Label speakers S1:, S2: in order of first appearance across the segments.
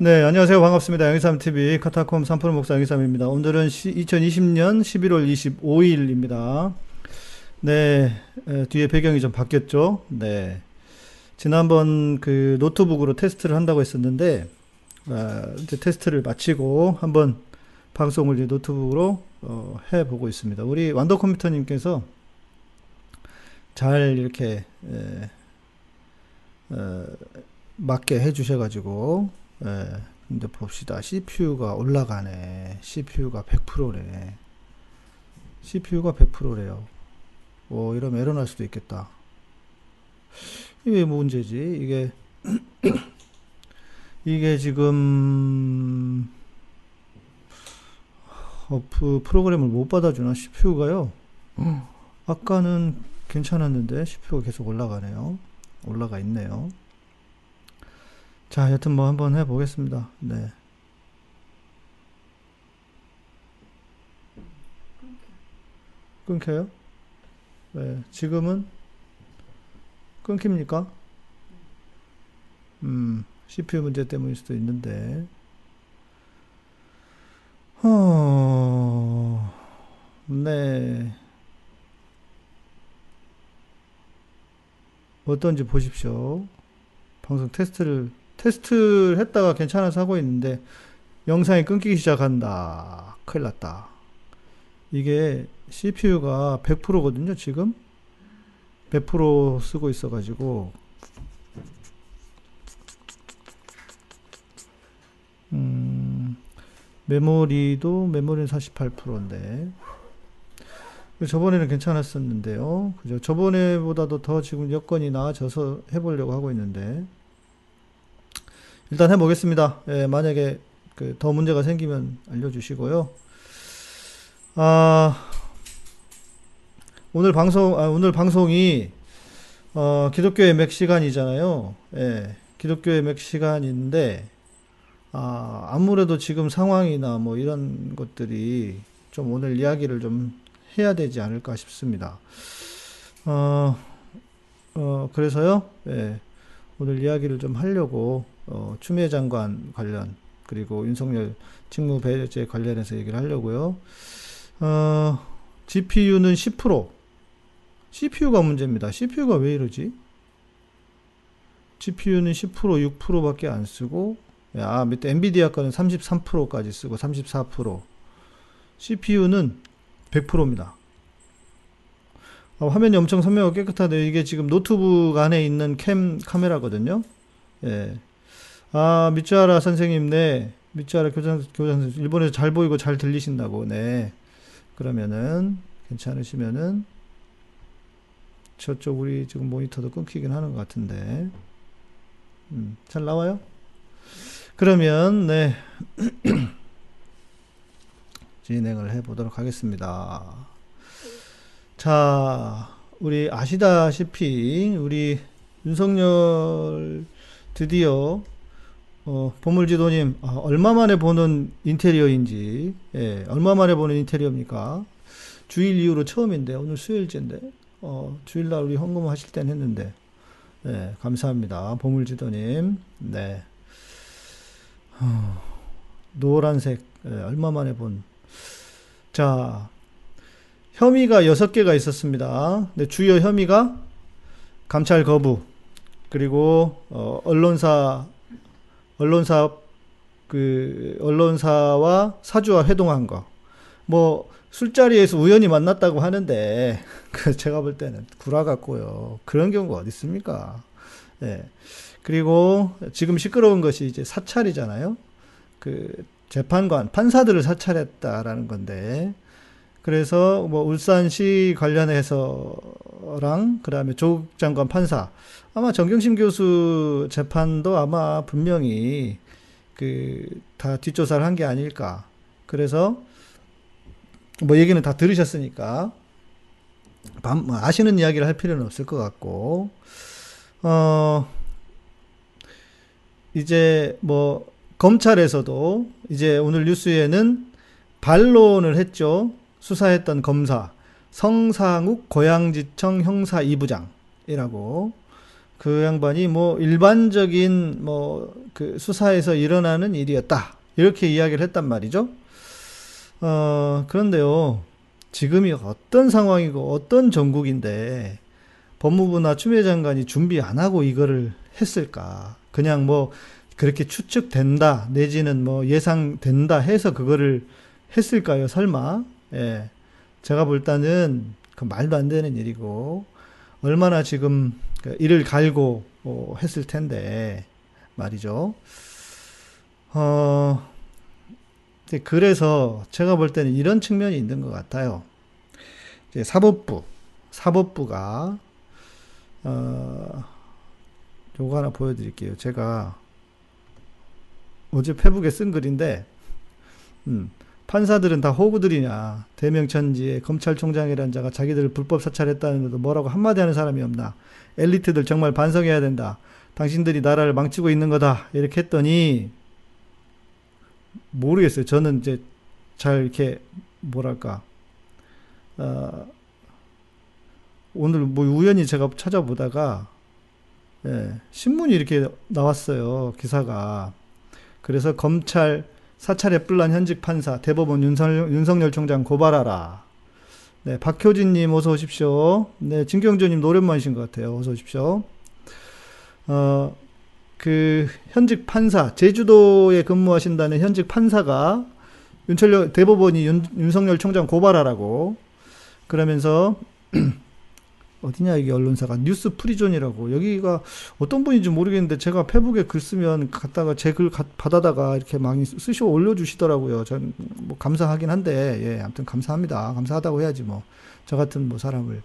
S1: 네, 안녕하세요. 반갑습니다. 양희삼TV 카타콤 3프로 목사 양희삼입니다. 오늘은 시, 2020년 11월 25일입니다. 네, 에, 뒤에 배경이 좀 바뀌었죠. 네. 지난번 그 노트북으로 테스트를 한다고 했었는데, 아, 이제 테스트를 마치고 한번 방송을 이제 노트북으로 어, 해보고 있습니다. 우리 완도 컴퓨터님께서 잘 이렇게 에, 어, 맞게 해주셔가지고 예, 근데 봅시다. CPU가 올라가네. CPU가 100%래. CPU가 100%래요. 오, 이러면 에러 날 수도 있겠다. 이게 문제지? 이게, 이게 지금, 어프 프로그램을 못 받아주나? CPU가요? 아까는 괜찮았는데, CPU가 계속 올라가네요. 올라가 있네요. 자, 여튼 뭐 한번 해보겠습니다. 네. 끊겨요? 네, 지금은 끊깁니까? 음, CPU 문제 때문일 수도 있는데. 어, 네. 어떤지 보십시오. 방송 테스트를 테스트를 했다가 괜찮아서 하고 있는데 영상이 끊기기 시작한다. 큰일 났다. 이게 CPU가 100%거든요, 지금. 100% 쓰고 있어가지고. 음, 메모리도, 메모리는 48%인데. 저번에는 괜찮았었는데요. 그죠? 저번에보다도 더 지금 여건이 나아져서 해보려고 하고 있는데. 일단 해보겠습니다. 예, 만약에 그 더 문제가 생기면 알려주시고요. 아, 오늘 방송, 아, 오늘 방송이, 어, 기독교의 맥 시간이잖아요. 예, 기독교의 맥 시간인데, 아, 아무래도 지금 상황이나 뭐 이런 것들이 좀 오늘 이야기를 좀 해야 되지 않을까 싶습니다. 어, 어, 그래서요, 예, 오늘 이야기를 좀 하려고 어, 추미애 장관 관련 그리고 윤석열 직무 배제 관련해서 얘기를 하려고요. 어, GPU는 10%. CPU가 문제입니다. CPU가 왜 이러지? GPU는 10% 6%밖에 안 쓰고 아, 밑에 엔비디아 거는 33%까지 쓰고 34%. CPU는 100%입니다. 어, 화면이 엄청 선명하고 깨끗하데 이게 지금 노트북 안에 있는 캠 카메라거든요. 예. 아, 미짜라 선생님, 네. 미짜라 교장, 교장 선생님. 일본에서 잘 보이고 잘 들리신다고, 네. 그러면은, 괜찮으시면은, 저쪽 우리 지금 모니터도 끊기긴 하는 것 같은데. 음, 잘 나와요? 그러면, 네. 진행을 해 보도록 하겠습니다. 자, 우리 아시다시피, 우리 윤석열 드디어 어, 보물지도님, 아, 얼마 만에 보는 인테리어인지, 예, 얼마 만에 보는 인테리어입니까? 주일 이후로 처음인데, 오늘 수요일째인데, 어, 주일날 우리 헌금 하실 땐 했는데, 예, 감사합니다. 보물지도님, 네. 어, 노란색, 예, 얼마 만에 본, 자, 혐의가 여섯 개가 있었습니다. 네, 주요 혐의가 감찰 거부, 그리고, 어, 언론사 언론사 그 언론사와 사주와 회동한 거. 뭐 술자리에서 우연히 만났다고 하는데 그 제가 볼 때는 구라 같고요. 그런 경우가 어디 있습니까? 예. 그리고 지금 시끄러운 것이 이제 사찰이잖아요. 그 재판관 판사들을 사찰했다라는 건데 그래서 뭐 울산시 관련해서랑 그다음에 조국 장관 판사 아마 정경심 교수 재판도 아마 분명히 그 다 뒷조사를 한 게 아닐까. 그래서 뭐 얘기는 다 들으셨으니까 뭐 아시는 이야기를 할 필요는 없을 것 같고 어 이제 뭐 검찰에서도 이제 오늘 뉴스에는 반론을 했죠. 수사했던 검사 성상욱 고양지청 형사 2부장이라고 그 양반이 뭐 일반적인 뭐 그 수사에서 일어나는 일이었다. 이렇게 이야기를 했단 말이죠. 어, 그런데요. 지금이 어떤 상황이고 어떤 전국인데 법무부나 추미애 장관이 준비 안 하고 이거를 했을까? 그냥 뭐 그렇게 추측된다 내지는 뭐 예상된다 해서 그거를 했을까요? 설마? 예. 제가 볼 때는 그 말도 안 되는 일이고 얼마나 지금 그 이를 갈고 어, 했을 텐데 말이죠. 어, 그래서 제가 볼 때는 이런 측면이 있는 것 같아요. 사법부, 사법부가 어, 요거 하나 보여드릴게요. 제가 어제 페북에 쓴 글인데, 음, 판사들은 다 호구들이냐. 대명천지에 검찰총장이란 자가 자기들을 불법 사찰했다는데도 뭐라고 한마디 하는 사람이 없나. 엘리트들 정말 반성해야 된다. 당신들이 나라를 망치고 있는 거다. 이렇게 했더니, 모르겠어요. 저는 이제 잘 이렇게, 뭐랄까, 어, 오늘 뭐 우연히 제가 찾아보다가, 예, 신문이 이렇게 나왔어요. 기사가. 그래서 검찰 사찰에 뿔난 현직 판사 대법원 윤석열, 윤석열 총장 고발하라. 네, 박효진님 어서 오십시오. 네, 진경조님 오랜만이신 것 같아요. 어서 오십시오. 어, 그 현직 판사 제주도에 근무하신다는 현직 판사가 윤철열 대법원이 윤, 윤석열 총장 고발하라고 그러면서 어디냐 이게 언론사가 뉴스 프리존이라고 여기가 어떤 분인지 모르겠는데 제가 페북에 글 쓰면 갖다가 제 글 받아다가 이렇게 많이 쓰셔 올려주시더라고요. 전 뭐 감사하긴 한데 예 아무튼 감사합니다. 감사하다고 해야지 뭐 저 같은 뭐 사람을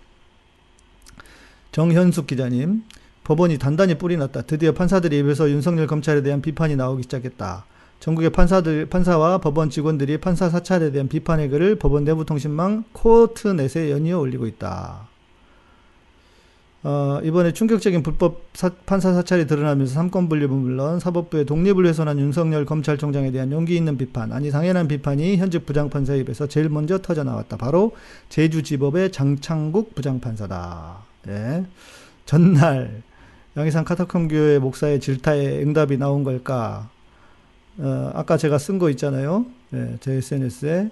S1: 정현숙 기자님 법원이 단단히 뿌리 났다. 드디어 판사들의 입에서 윤석열 검찰에 대한 비판이 나오기 시작했다. 전국의 판사들, 판사와 법원 직원들이 판사 사찰에 대한 비판의 글을 법원 내부통신망 코트넷에 연이어 올리고 있다. 어, 이번에 충격적인 불법 사, 판사 사찰이 드러나면서 삼권 분립은 물론 사법부의 독립을 훼손한 윤석열 검찰총장에 대한 용기 있는 비판, 아니 당연한 비판이 현직 부장판사 입에서 제일 먼저 터져 나왔다. 바로 제주지법의 장창국 부장판사다. 예. 전날 양희산 카타콤 교회 목사의 질타에 응답이 나온 걸까? 어, 아까 제가 쓴 거 있잖아요. 예, 제 SNS에.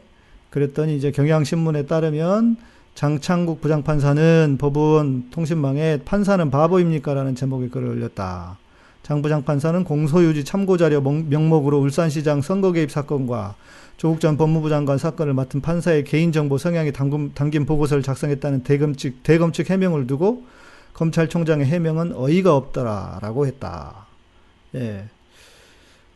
S1: 그랬더니 이제 경향신문에 따르면 장창국 부장판사는 법원 통신망에 판사는 바보입니까? 라는 제목의 글을 올렸다. 장 부장판사는 공소유지 참고자료 명목으로 울산시장 선거 개입 사건과 조국 전 법무부 장관 사건을 맡은 판사의 개인정보 성향이 담긴 보고서를 작성했다는 대검 측, 대검 측 해명을 두고 검찰총장의 해명은 어이가 없더라라고 했다. 예.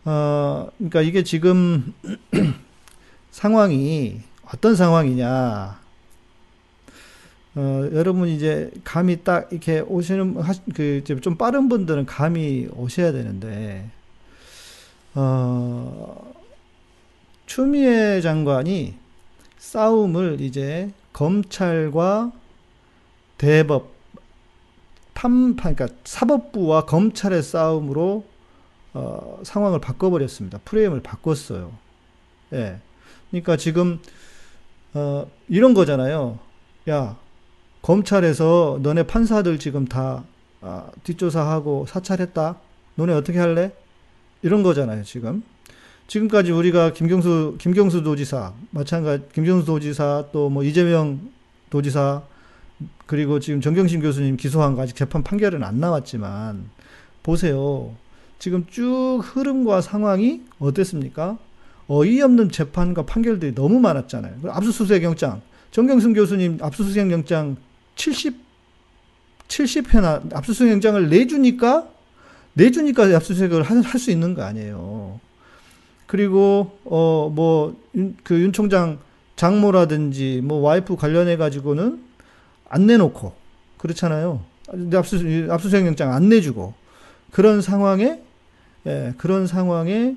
S1: 어, 그러니까 이게 지금 상황이 어떤 상황이냐. 어, 여러분 이제 감이 딱 이렇게 오시는 그좀 빠른 분들은 감이 오셔야 되는데 어, 추미애 장관이 싸움을 이제 검찰과 대법 판 그러니까 사법부와 검찰의 싸움으로 어, 상황을 바꿔버렸습니다. 프레임을 바꿨어요. 예. 그러니까 지금 어, 이런 거잖아요. 야, 검찰에서 너네 판사들 지금 다 아, 뒷조사하고 사찰했다. 너네 어떻게 할래? 이런 거잖아요, 지금. 지금까지 우리가 김경수, 김경수 도지사, 마찬가지, 김경수 도지사, 또 뭐 이재명 도지사, 그리고 지금 정경심 교수님 기소한 거 아직 재판 판결은 안 나왔지만, 보세요. 지금 쭉 흐름과 상황이 어땠습니까? 어이없는 재판과 판결들이 너무 많았잖아요. 압수수색 영장, 정경심 교수님 압수수색 영장 70, 70회나 압수수색 영장을 내주니까, 내주니까 압수수색을 할 수 있는 거 아니에요. 그리고, 어, 뭐, 그 윤 총장 장모라든지, 뭐, 와이프 관련해가지고는 안 내놓고, 그렇잖아요. 압수, 압수수색 영장 안 내주고, 그런 상황에, 예, 그런 상황에,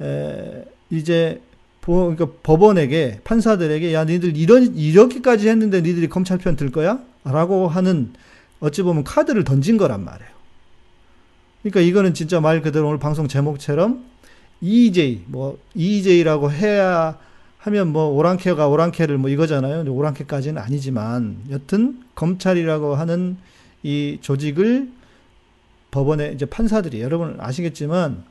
S1: 에, 이제 그러니까 법원에게 판사들에게 야 니들 이런 이렇게까지 했는데 니들이 검찰 편 들 거야? 라고 하는 어찌 보면 카드를 던진 거란 말이에요. 그러니까 이거는 진짜 말 그대로 오늘 방송 제목처럼 EJ 뭐 EJ라고 해야 하면 뭐 오랑캐가 오랑캐를 뭐 이거잖아요. 오랑캐까지는 아니지만 여튼 검찰이라고 하는 이 조직을 법원의 이제 판사들이 여러분 아시겠지만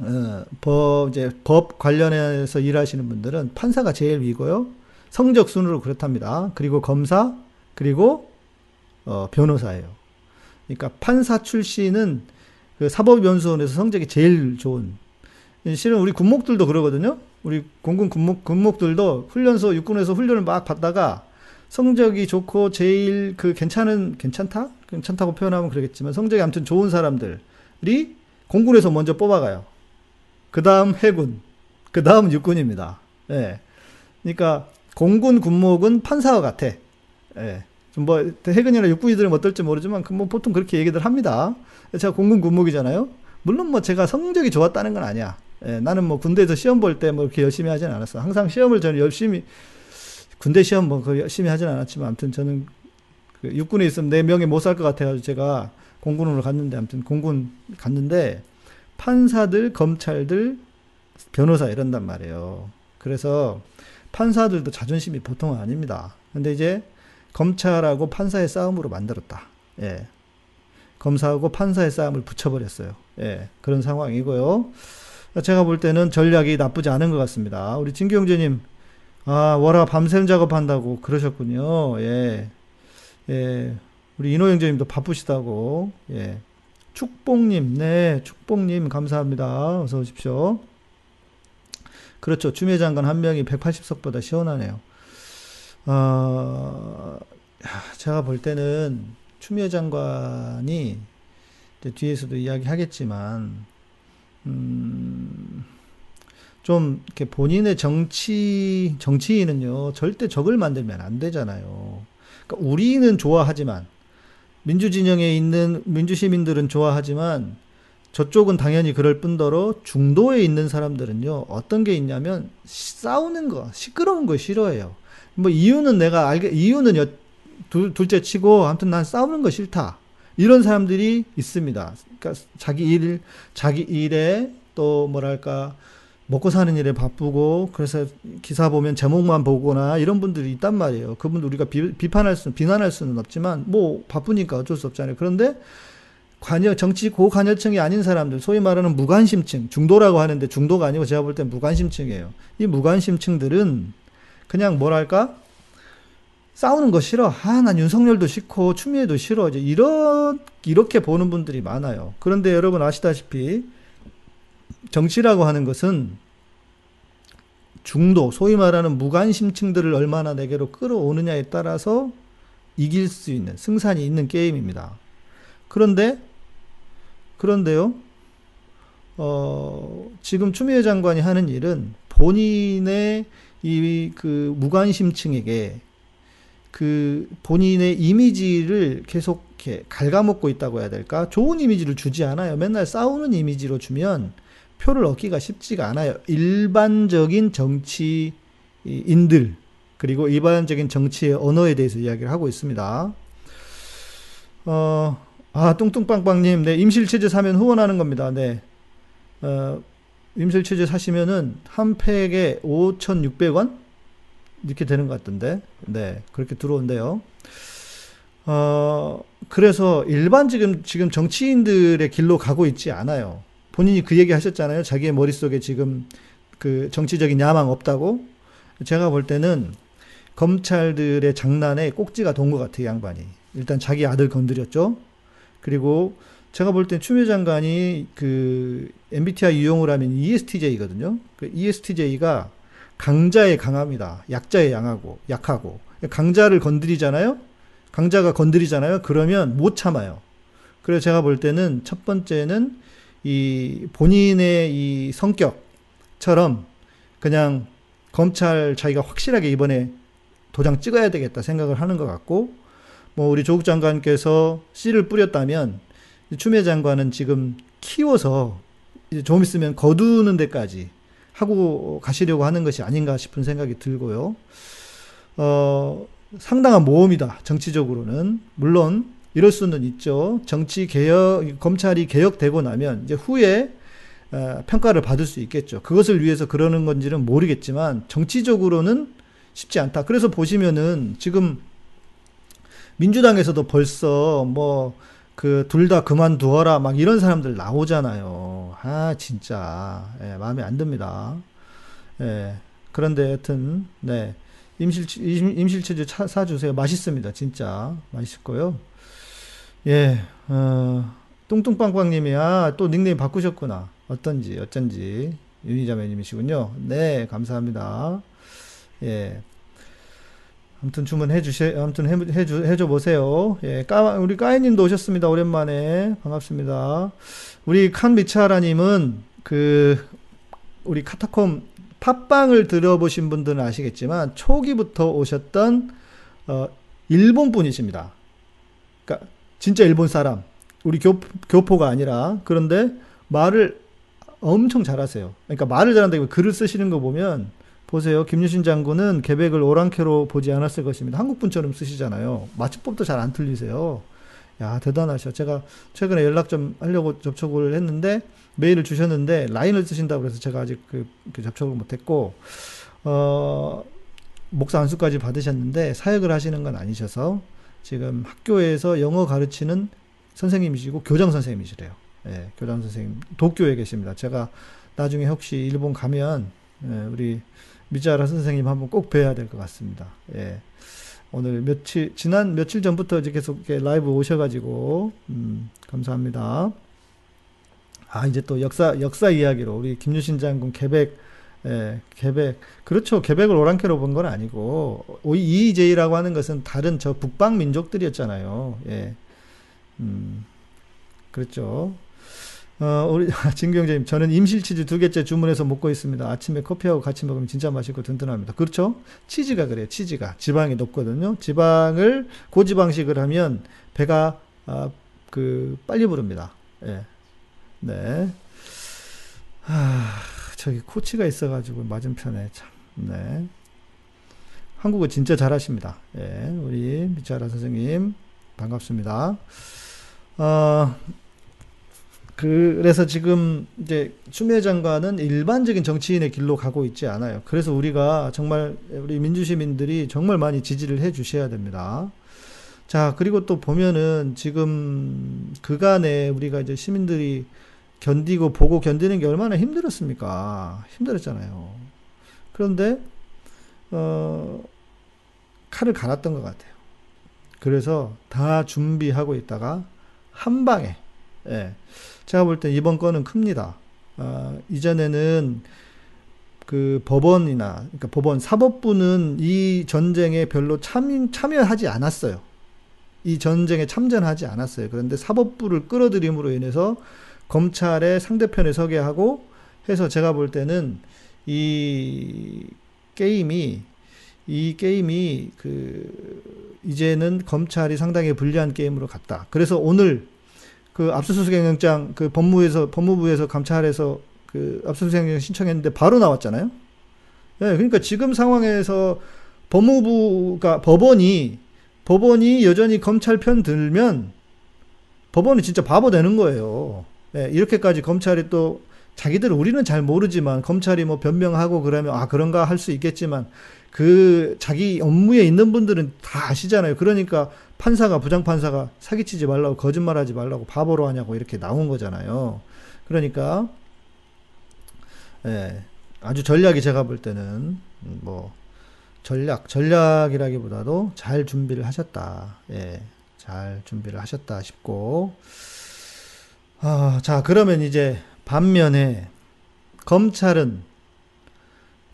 S1: 어, 법 이제 법 관련해서 일하시는 분들은 판사가 제일 위고요. 성적 순으로 그렇답니다. 그리고 검사 그리고 어, 변호사예요. 그러니까 판사 출신은 그 사법연수원에서 성적이 제일 좋은. 실은 우리 군목들도 그러거든요. 우리 공군 군목 군목들도 훈련소 육군에서 훈련을 막 받다가 성적이 좋고 제일 그 괜찮은 괜찮다 괜찮다고 표현하면 그러겠지만 성적이 아무튼 좋은 사람들이 공군에서 먼저 뽑아가요. 그 다음 해군, 그 다음 육군입니다. 예. 그러니까 공군 군목은 판사와 같아. 예. 뭐 해군이나 육군이들은 어떨지 모르지만 그 뭐 보통 그렇게 얘기들 합니다. 제가 공군 군목이잖아요. 물론 뭐 제가 성적이 좋았다는 건 아니야. 예, 나는 뭐 군대에서 시험 볼 때 뭐 이렇게 열심히 하진 않았어. 항상 시험을 저는 열심히 군대 시험 뭐 열심히 하진 않았지만 아무튼 저는 그 육군에 있으면 내 명예 못 살 것 같아가지고 제가 공군으로 갔는데 아무튼 공군 갔는데 판사들, 검찰들, 변호사 이런단 말이에요. 그래서 판사들도 자존심이 보통 아닙니다. 근데 이제 검찰하고 판사의 싸움으로 만들었다. 예. 검사하고 판사의 싸움을 붙여버렸어요. 예. 그런 상황이고요. 제가 볼 때는 전략이 나쁘지 않은 것 같습니다. 우리 진경재님, 아, 월화 밤샘 작업한다고 그러셨군요. 예. 예. 우리 인호영재님도 바쁘시다고. 예. 축복님, 네, 축복님, 감사합니다. 어서 오십시오. 그렇죠. 추미애 장관 한 명이 180석보다 시원하네요. 어, 제가 볼 때는 추미애 장관이 뒤에서도 이야기하겠지만, 음, 좀 이렇게 본인의 정치 정치인은요 절대 적을 만들면 안 되잖아요. 그러니까 우리는 좋아하지만 민주 진영에 있는 민주 시민들은 좋아하지만 저쪽은 당연히 그럴 뿐더러 중도에 있는 사람들은요 어떤 게 있냐면 싸우는 거 시끄러운 거 싫어해요. 뭐 이유는 내가 알게 이유는 여, 둘, 둘째 치고 아무튼 난 싸우는 거 싫다. 이런 사람들이 있습니다. 그러니까 자기 일 자기 일에 또 뭐랄까 먹고 사는 일에 바쁘고 그래서 기사 보면 제목만 보거나 이런 분들이 있단 말이에요. 그분들 우리가 비, 판할 수, 비난할 수는 없지만 뭐 바쁘니까 어쩔 수 없잖아요. 그런데 관여 정치 고관여층이 아닌 사람들, 소위 말하는 무관심층, 중도라고 하는데 중도가 아니고 제가 볼때 무관심층이에요. 이 무관심층들은 그냥 뭐랄까 싸우는 거 싫어. 아, 난 윤석열도 싫고 추미애도 싫어. 이제 이런 이렇게 보는 분들이 많아요. 그런데 여러분 아시다시피 정치라고 하는 것은 중도, 소위 말하는 무관심층들을 얼마나 내게로 끌어오느냐에 따라서 이길 수 있는, 승산이 있는 게임입니다. 그런데, 그런데요, 어, 지금 추미애 장관이 하는 일은 본인의 이 그 무관심층에게 그 본인의 이미지를 계속 이렇게 갉아먹고 있다고 해야 될까? 좋은 이미지를 주지 않아요. 맨날 싸우는 이미지로 주면 표를 얻기가 쉽지가 않아요. 일반적인 정치인들 그리고 일반적인 정치의 언어에 대해서 이야기를 하고 있습니다. 어, 아, 뚱뚱빵빵님, 네, 임실체제 사면 후원하는 겁니다. 네. 어, 임실체제 사시면은 한 팩에 5,600원? 이렇게 되는 것 같던데. 네, 그렇게 들어온대요. 어, 그래서 일반 지금, 지금 정치인들의 길로 가고 있지 않아요. 본인이 그 얘기 하셨잖아요. 자기의 머릿속에 지금 그 정치적인 야망 없다고. 제가 볼 때는 검찰들의 장난에 꼭지가 돈 것 같아요, 양반이. 일단 자기 아들 건드렸죠. 그리고 제가 볼 땐 추미애 장관이 그 MBTI 유용을 하면 ESTJ거든요. 그 ESTJ가 강자에 강합니다. 약자에 양하고, 약하고. 강자를 건드리잖아요? 강자가 건드리잖아요? 그러면 못 참아요. 그래서 제가 볼 때는 첫 번째는 이 본인의 이 성격처럼 그냥 검찰 자기가 확실하게 이번에 도장 찍어야 되겠다 생각을 하는 것 같고 뭐 우리 조국 장관께서 씨를 뿌렸다면 추미애 장관은 지금 키워서 좀 있으면 거두는 데까지 하고 가시려고 하는 것이 아닌가 싶은 생각이 들고요. 어, 상당한 모험이다. 정치적으로는. 물론 이럴 수는 있죠. 정치 개혁, 검찰이 개혁되고 나면 이제 후에 어, 평가를 받을 수 있겠죠. 그것을 위해서 그러는 건지는 모르겠지만 정치적으로는 쉽지 않다. 그래서 보시면은 지금 민주당에서도 벌써 뭐 그 둘 다 그만두어라 막 이런 사람들 나오잖아요. 아 진짜 예, 마음에 안 듭니다. 예, 그런데 여튼 네 임실 임- 임실치즈 차- 사주세요. 맛있습니다. 진짜 맛있고요. 예, 어, 뚱뚱빵빵님이 아, 또 닉네임 바꾸셨구나. 어떤지 어쩐지 윤희자매님이시군요. 네, 감사합니다. 예. 아무튼 주문해 주시, 아무튼 해, 해 주, 해줘 보세요. 예, 까, 우리 까이님도 오셨습니다. 오랜만에. 반갑습니다. 우리 칸 미차라님은 그, 우리 카타콤 팟빵을 들어보신 분들은 아시겠지만, 초기부터 오셨던, 어, 일본 분이십니다. 그러니까, 진짜 일본 사람. 우리 교, 교포가 아니라. 그런데 말을 엄청 잘하세요. 그러니까 말을 잘한다고 글을 쓰시는 거 보면, 보세요. 김유신 장군은 계백을 오랑캐로 보지 않았을 것입니다. 한국 분처럼 쓰시잖아요. 맞춤법도 잘 안 틀리세요. 야, 대단하셔. 제가 최근에 연락 좀 하려고 접촉을 했는데, 메일을 주셨는데, 라인을 쓰신다고 그래서 제가 아직 그, 그 접촉을 못했고, 어, 목사 안수까지 받으셨는데, 사역을 하시는 건 아니셔서, 지금 학교에서 영어 가르치는 선생님이시고, 교장 선생님이시래요. 예, 교장 선생님. 도쿄에 계십니다. 제가 나중에 혹시 일본 가면, 예, 우리 미자라 선생님 한번 꼭 뵈야 될 것 같습니다. 예. 오늘 며칠, 지난 며칠 전부터 이제 계속 라이브 오셔가지고, 음, 감사합니다. 아, 이제 또 역사, 역사 이야기로 우리 김유신 장군 계백, 예, 계백. 그렇죠. 계백을 오랑캐로 본 건 아니고, 이의제이라고 하는 것은 다른 저 북방 민족들이었잖아요. 예. 음, 그렇죠. 어, 우리, 진경재님, 저는 임실치즈 두 개째 주문해서 먹고 있습니다. 아침에 커피하고 같이 먹으면 진짜 맛있고 든든합니다. 그렇죠? 치즈가 그래요, 치즈가. 지방이 높거든요. 지방을, 고지방식을 하면 배가, 아, 그, 빨리 부릅니다. 예. 네. 아, 저기 코치가 있어가지고 맞은편에 참, 네. 한국어 진짜 잘하십니다. 예, 우리 미차라 선생님, 반갑습니다. 어, 그래서 지금 이제 추미애 장관은 일반적인 정치인의 길로 가고 있지 않아요. 그래서 우리가 정말 우리 민주시민들이 정말 많이 지지를 해 주셔야 됩니다. 자, 그리고 또 보면은 지금 그간에 우리가 이제 시민들이 견디고 보고 견디는 게 얼마나 힘들었습니까? 힘들었잖아요. 그런데, 어, 칼을 갈았던 것 같아요. 그래서 다 준비하고 있다가 한 방에, 예. 제가 볼 때 이번 건은 큽니다. 아, 이전에는 그 법원이나, 그러니까 법원 사법부는 이 전쟁에 별로 참, 참여하지 않았어요. 이 전쟁에 참전하지 않았어요. 그런데 사법부를 끌어들임으로 인해서 검찰의 상대편에 서게 하고 해서 제가 볼 때는 이 게임이 이 게임이 그 이제는 검찰이 상당히 불리한 게임으로 갔다. 그래서 오늘 그 압수수색 영장 그 법무부에서 법무부에서 감찰해서 그 압수수색 영장 신청했는데 바로 나왔잖아요. 예, 그러니까 지금 상황에서 법무부가 법원이 법원이 여전히 검찰 편 들면 법원이 진짜 바보 되는 거예요. 예, 이렇게까지 검찰이 또 자기들 우리는 잘 모르지만 검찰이 뭐 변명하고 그러면 아 그런가 할 수 있겠지만 그 자기 업무에 있는 분들은 다 아시잖아요. 그러니까 판사가 부장 판사가 사기치지 말라고 거짓말하지 말라고 바보로 하냐고 이렇게 나온 거잖아요. 그러니까 예, 아주 전략이 제가 볼 때는 뭐 전략 전략이라기보다도 잘 준비를 하셨다. 예, 잘 준비를 하셨다 싶고 아, 자 그러면 이제 반면에 검찰은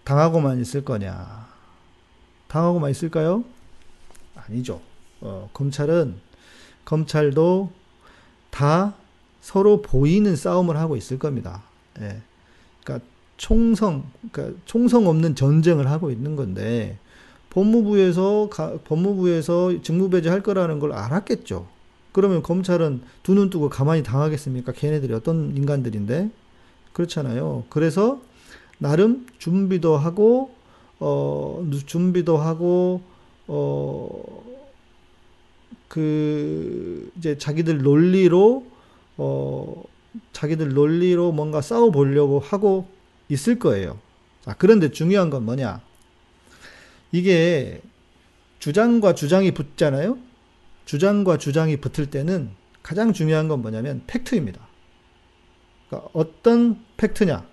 S1: 당하고만 있을 거냐? 당하고만 있을까요? 아니죠. 어, 검찰은 검찰도 다 서로 보이는 싸움을 하고 있을 겁니다. 예. 그러니까 총성, 그러니까 총성 없는 전쟁을 하고 있는 건데 법무부에서 가, 법무부에서 직무배제 할 거라는 걸 알았겠죠. 그러면 검찰은 두 눈 뜨고 가만히 당하겠습니까? 걔네들이 어떤 인간들인데 그렇잖아요. 그래서 나름 준비도 하고 어 준비도 하고 어 그 이제 자기들 논리로 어 자기들 논리로 뭔가 싸워 보려고 하고 있을 거예요. 자, 그런데 중요한 건 뭐냐? 이게 주장과 주장이 붙잖아요. 주장과 주장이 붙을 때는 가장 중요한 건 뭐냐면 팩트입니다. 그러니까 어떤 팩트냐?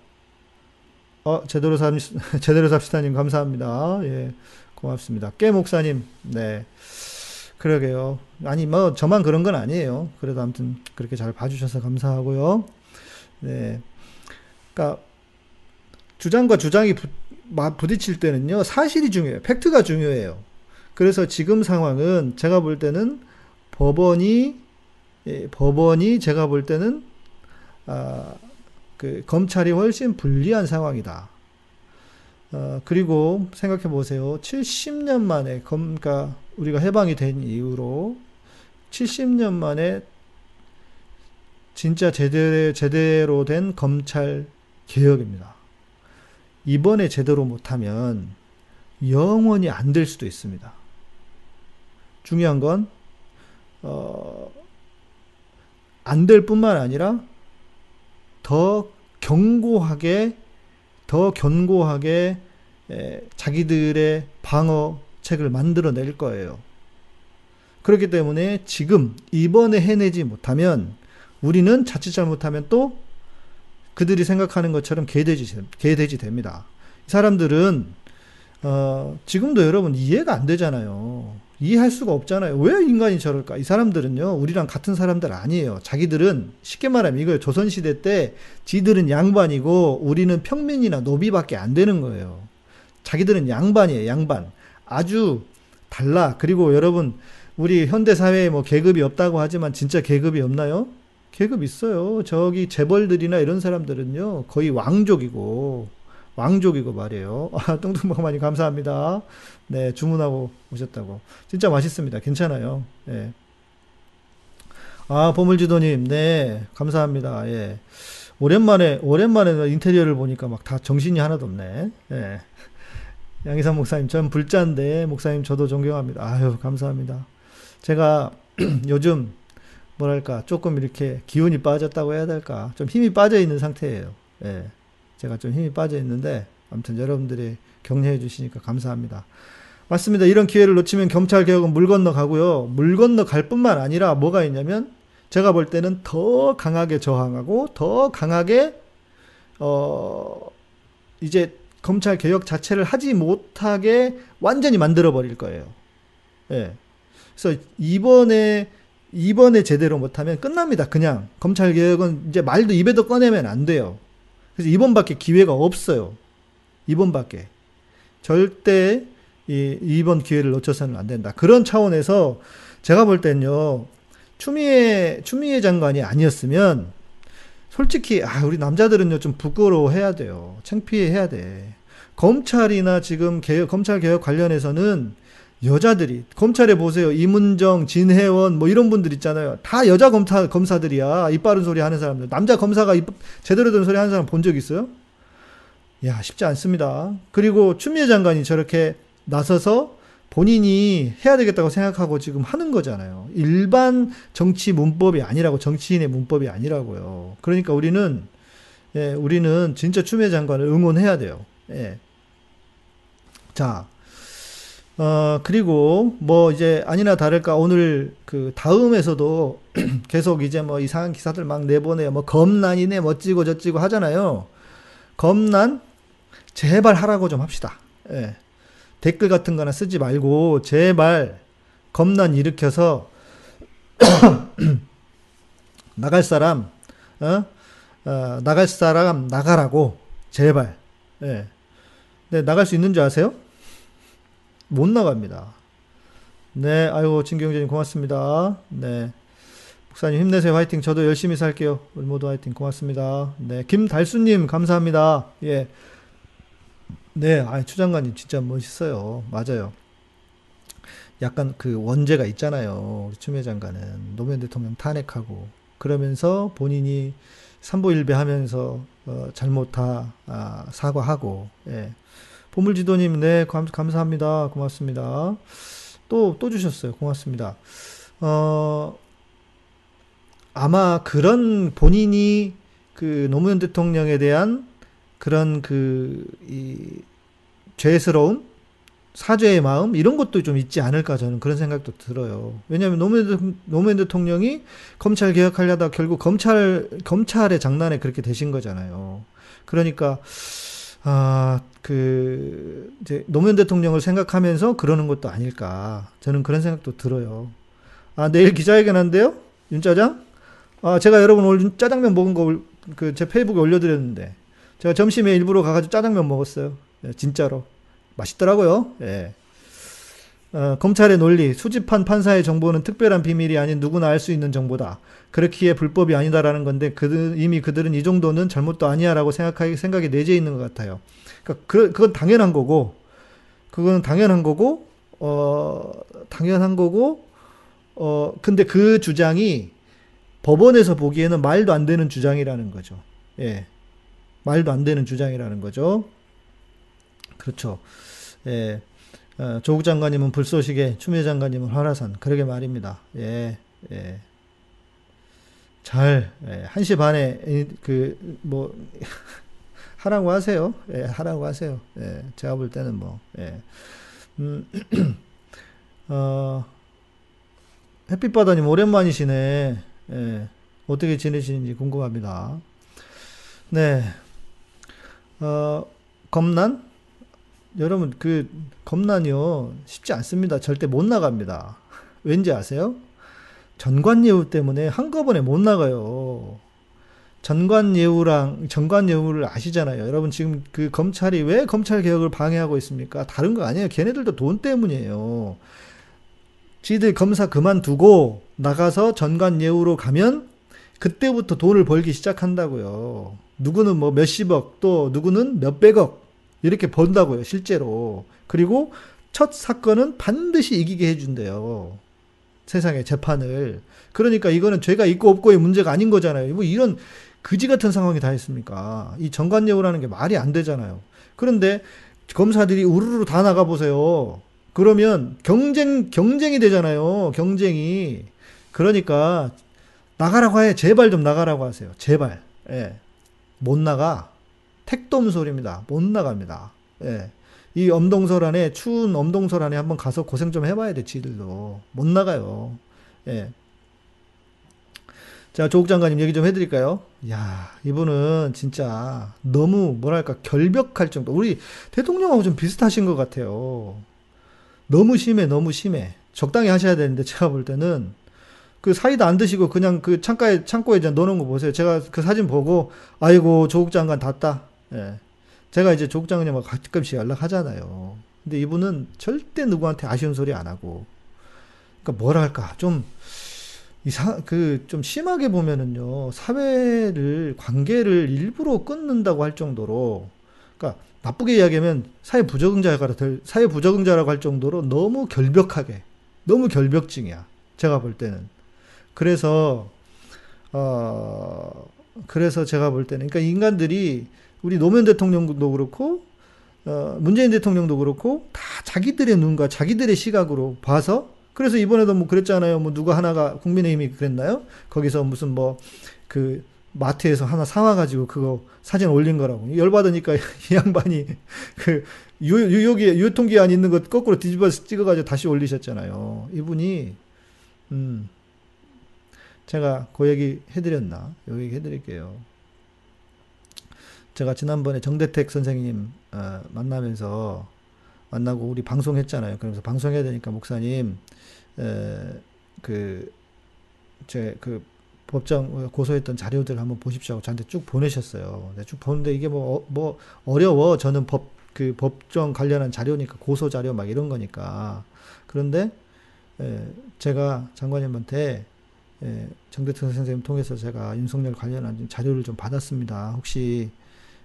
S1: 어, 제대로 삽, 제대로 삽시다님 감사합니다. 예, 고맙습니다. 깨 목사님, 네. 그러게요. 아니, 뭐, 저만 그런 건 아니에요. 그래도 아무튼 그렇게 잘 봐주셔서 감사하고요. 네. 그러니까, 주장과 주장이 부, 부딪힐 때는요, 사실이 중요해요. 팩트가 중요해요. 그래서 지금 상황은 제가 볼 때는 법원이, 예, 법원이 제가 볼 때는, 아, 그 검찰이 훨씬 불리한 상황이다. 어, 그리고 생각해 보세요. 70년 만에 검, 그러니까 우리가 해방이 된 이후로 70년 만에 진짜 제대로, 제대로 된 검찰 개혁입니다. 이번에 제대로 못하면 영원히 안 될 수도 있습니다. 중요한 건, 어, 안 될 뿐만 아니라 더 견고하게 더 견고하게 자기들의 방어 책을 만들어낼 거예요. 그렇기 때문에 지금 이번에 해내지 못하면 우리는 자칫 잘못하면 또 그들이 생각하는 것처럼 개돼지, 개돼지 됩니다. 이 사람들은 어, 지금도 여러분 이해가 안 되잖아요. 이해할 수가 없잖아요. 왜 인간이 저럴까? 이 사람들은요, 우리랑 같은 사람들 아니에요. 자기들은, 쉽게 말하면 이거예요. 조선시대 때, 지들은 양반이고, 우리는 평민이나 노비밖에 안 되는 거예요. 자기들은 양반이에요, 양반. 아주 달라. 그리고 여러분, 우리 현대사회에 뭐 계급이 없다고 하지만 진짜 계급이 없나요? 계급 있어요. 저기 재벌들이나 이런 사람들은요, 거의 왕족이고, 왕족이고 말이에요. 아, 뚱뚱먹어많이 감사합니다. 네, 주문하고 오셨다고. 진짜 맛있습니다. 괜찮아요. 예. 아, 보물지도님, 네, 감사합니다. 예. 오랜만에, 오랜만에 인테리어를 보니까 막 다 정신이 하나도 없네. 예. 양희삼 목사님, 전 불자인데, 목사님 저도 존경합니다. 아유, 감사합니다. 제가 요즘, 뭐랄까, 조금 이렇게 기운이 빠졌다고 해야 될까. 좀 힘이 빠져 있는 상태예요. 예. 제가 좀 힘이 빠져 있는데 아무튼 여러분들이 격려해 주시니까 감사합니다. 맞습니다. 이런 기회를 놓치면 경찰 개혁은 물 건너 가고요. 물 건너 갈 뿐만 아니라 뭐가 있냐면 제가 볼 때는 더 강하게 저항하고 더 강하게 어 이제 검찰 개혁 자체를 하지 못하게 완전히 만들어 버릴 거예요. 예. 그래서 이번에 이번에 제대로 못하면 끝납니다. 그냥 검찰 개혁은 이제 말도 입에도 꺼내면 안 돼요. 그래서 이번밖에 기회가 없어요. 이번밖에. 절대 이, 이번 기회를 놓쳐서는 안 된다. 그런 차원에서 제가 볼 땐요, 추미애, 추미애 장관이 아니었으면, 솔직히, 아, 우리 남자들은요, 좀 부끄러워 해야 돼요. 창피해 해야 돼. 검찰이나 지금 개혁, 검찰 개혁 관련해서는 여자들이, 검찰에 보세요. 이문정, 진혜원, 뭐 이런 분들 있잖아요. 다 여자 검사, 검사들이야. 입 바른 소리 하는 사람들. 남자 검사가 입, 제대로 된 소리 하는 사람 본 적 있어요? 야, 쉽지 않습니다. 그리고 추미애 장관이 저렇게 나서서 본인이 해야 되겠다고 생각하고 지금 하는 거잖아요. 일반 정치 문법이 아니라고, 정치인의 문법이 아니라고요. 그러니까 우리는, 예, 우리는 진짜 추미애 장관을 응원해야 돼요. 예. 자, 어, 그리고 뭐 이제 아니나 다를까 오늘 그 다음에서도 계속 이제 뭐 이상한 기사들 막 내보내요. 뭐 검난이네 멋지고 저찌고 하잖아요. 검난 제발 하라고 좀 합시다. 예. 댓글 같은 거나 쓰지 말고 제발 검난 일으켜서 나갈 사람 어? 어, 나갈 사람 나가라고 제발. 예. 네, 나갈 수 있는 줄 아세요? 못 나갑니다. 네, 아이고, 진경재님 고맙습니다. 네. 목사님 힘내세요. 화이팅. 저도 열심히 살게요. 우리 모두 화이팅. 고맙습니다. 네. 김달수님, 감사합니다. 예. 네, 아, 추장관님 진짜 멋있어요. 맞아요. 약간 그 원죄가 있잖아요. 추미애 장관은. 노무현 대통령 탄핵하고. 그러면서 본인이 삼보일배 하면서, 어, 잘못 다, 아, 사과하고, 예. 보물지도님, 네, 감, 감사합니다. 고맙습니다. 또, 또 주셨어요. 고맙습니다. 어, 아마 그런 본인이 그 노무현 대통령에 대한 그런 그, 이, 죄스러운, 사죄의 마음 이런 것도 좀 있지 않을까 저는 그런 생각도 들어요. 왜냐하면 노무현, 노무현 대통령이 검찰 개혁하려다 결국 검찰 검찰의 장난에 그렇게 되신 거잖아요. 그러니까 아 그 이제 노무현 대통령을 생각하면서 그러는 것도 아닐까 저는 그런 생각도 들어요. 아 내일 기자회견 한대요 윤짜장? 아 제가 여러분 오늘 짜장면 먹은 거 그 제 페이북에 올려드렸는데 제가 점심에 일부러 가가지고 짜장면 먹었어요. 네, 진짜로. 맛있더라고요. 예. 어, 검찰의 논리, 수집한 판사의 정보는 특별한 비밀이 아닌 누구나 알 수 있는 정보다. 그렇기에 불법이 아니다라는 건데 그들, 이미 그들은 이 정도는 잘못도 아니야라고 생각하기 생각이 내재 있는 것 같아요. 그러니까 그, 그건 당연한 거고, 그건 당연한 거고, 어, 당연한 거고, 어, 근데 그 주장이 법원에서 보기에는 말도 안 되는 주장이라는 거죠. 예. 말도 안 되는 주장이라는 거죠. 그렇죠. 예. 어, 조국 장관님은 불쏘시개, 추미애 장관님은 화라산. 그러게 말입니다. 예, 예. 잘, 예, 1시 반에, 그, 뭐, 하라고 하세요. 예, 하라고 하세요. 예, 제가 볼 때는 뭐, 예. 음, 어, 햇빛바다님 오랜만이시네. 예, 어떻게 지내시는지 궁금합니다. 네. 어, 검난? 여러분 그 검난이요 쉽지 않습니다. 절대 못 나갑니다. 왠지 아세요? 전관예우 때문에 한꺼번에 못 나가요. 전관예우랑 전관예우를 아시잖아요. 여러분 지금 그 검찰이 왜 검찰 개혁을 방해하고 있습니까? 다른 거 아니에요. 걔네들도 돈 때문이에요. 지들 검사 그만두고 나가서 전관예우로 가면 그때부터 돈을 벌기 시작한다고요. 누구는 뭐 몇십억 또 누구는 몇백억 이렇게 번다고요, 실제로. 그리고 첫 사건은 반드시 이기게 해준대요. 세상의 재판을. 그러니까 이거는 죄가 있고 없고의 문제가 아닌 거잖아요. 뭐 이런 그지 같은 상황이 다 있습니까? 이 정관예우라는 게 말이 안 되잖아요. 그런데 검사들이 우르르 다 나가보세요. 그러면 경쟁, 경쟁이 되잖아요. 경쟁이. 그러니까 나가라고 해. 제발 좀 나가라고 하세요. 제발. 예. 못 나가. 택돔 소리입니다. 못 나갑니다. 예. 이 엄동설 안에, 추운 엄동설 안에 한번 가서 고생 좀 해봐야 돼, 지들도. 못 나가요. 예. 자, 조국 장관님 얘기 좀 해드릴까요? 야, 이분은 진짜 너무, 뭐랄까, 결벽할 정도. 우리 대통령하고 좀 비슷하신 것 같아요. 너무 심해, 너무 심해. 적당히 하셔야 되는데, 제가 볼 때는 그 사이다 안 드시고 그냥 그 창가에, 창고에 이제 넣어놓은 거 보세요. 제가 그 사진 보고, 아이고, 조국 장관 닿다. 예. 제가 이제 조국 장관님하고 가끔씩 연락하잖아요. 근데 이분은 절대 누구한테 아쉬운 소리 안 하고, 그러니까 뭐랄까, 좀, 이상, 그, 좀 심하게 보면은요, 사회를, 관계를 일부러 끊는다고 할 정도로, 그러니까 나쁘게 이야기하면 사회 부적응자가 될, 사회 부적응자라고 할 정도로 너무 결벽하게, 너무 결벽증이야. 제가 볼 때는. 그래서, 어, 그래서 제가 볼 때는, 그러니까 인간들이 우리 노무현 대통령도 그렇고 어, 문재인 대통령도 그렇고 다 자기들의 눈과 자기들의 시각으로 봐서 그래서 이번에도 뭐 그랬잖아요. 뭐 누가 하나가 국민의힘이 그랬나요? 거기서 무슨 뭐 그 마트에서 하나 사와가지고 그거 사진 올린 거라고 열받으니까 이 양반이 그 유, 유효기 유통기한 있는 것 거꾸로 뒤집어서 찍어가지고 다시 올리셨잖아요. 이분이 음 제가 그 얘기 해드렸나? 여기 해드릴게요. 제가 지난번에 정대택 선생님 어, 만나면서 만나고 우리 방송했잖아요. 그러면서 방송해야 되니까 목사님 그제그 법정 고소했던 자료들 한번 보십시오 하고 저한테 쭉 보내셨어요. 쭉 보는데 이게 뭐, 어, 뭐 어려워. 저는 법, 그 법정 관련한 자료니까 고소 자료 막 이런 거니까. 그런데 에, 제가 장관님한테 에, 정대택 선생님 통해서 제가 윤석열 관련한 자료를 좀 받았습니다. 혹시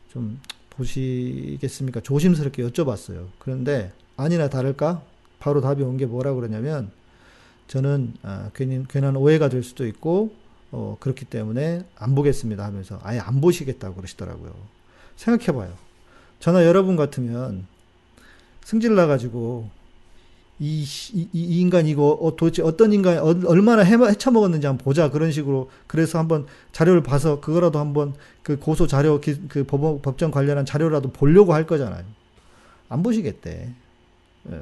S1: 좀 보시겠습니까? 조심스럽게 여쭤봤어요. 그런데 아니나 다를까 바로 답이 온 게 뭐라 그러냐면 저는 아, 괜히 괜한 오해가 될 수도 있고 어, 그렇기 때문에 안 보겠습니다 하면서 아예 안 보시겠다고 그러시더라고요. 생각해봐요. 저나 여러분 같으면 승질 나가지고 이, 이, 이 인간 이거 어, 도대체 어떤 인간 어, 얼마나 해, 헤쳐먹었는지 한번 보자 그런 식으로 그래서 한번 자료를 봐서 그거라도 한번 그 고소 자료 기, 그 법, 법정 관련한 자료라도 보려고 할 거잖아요. 안 보시겠대. 예.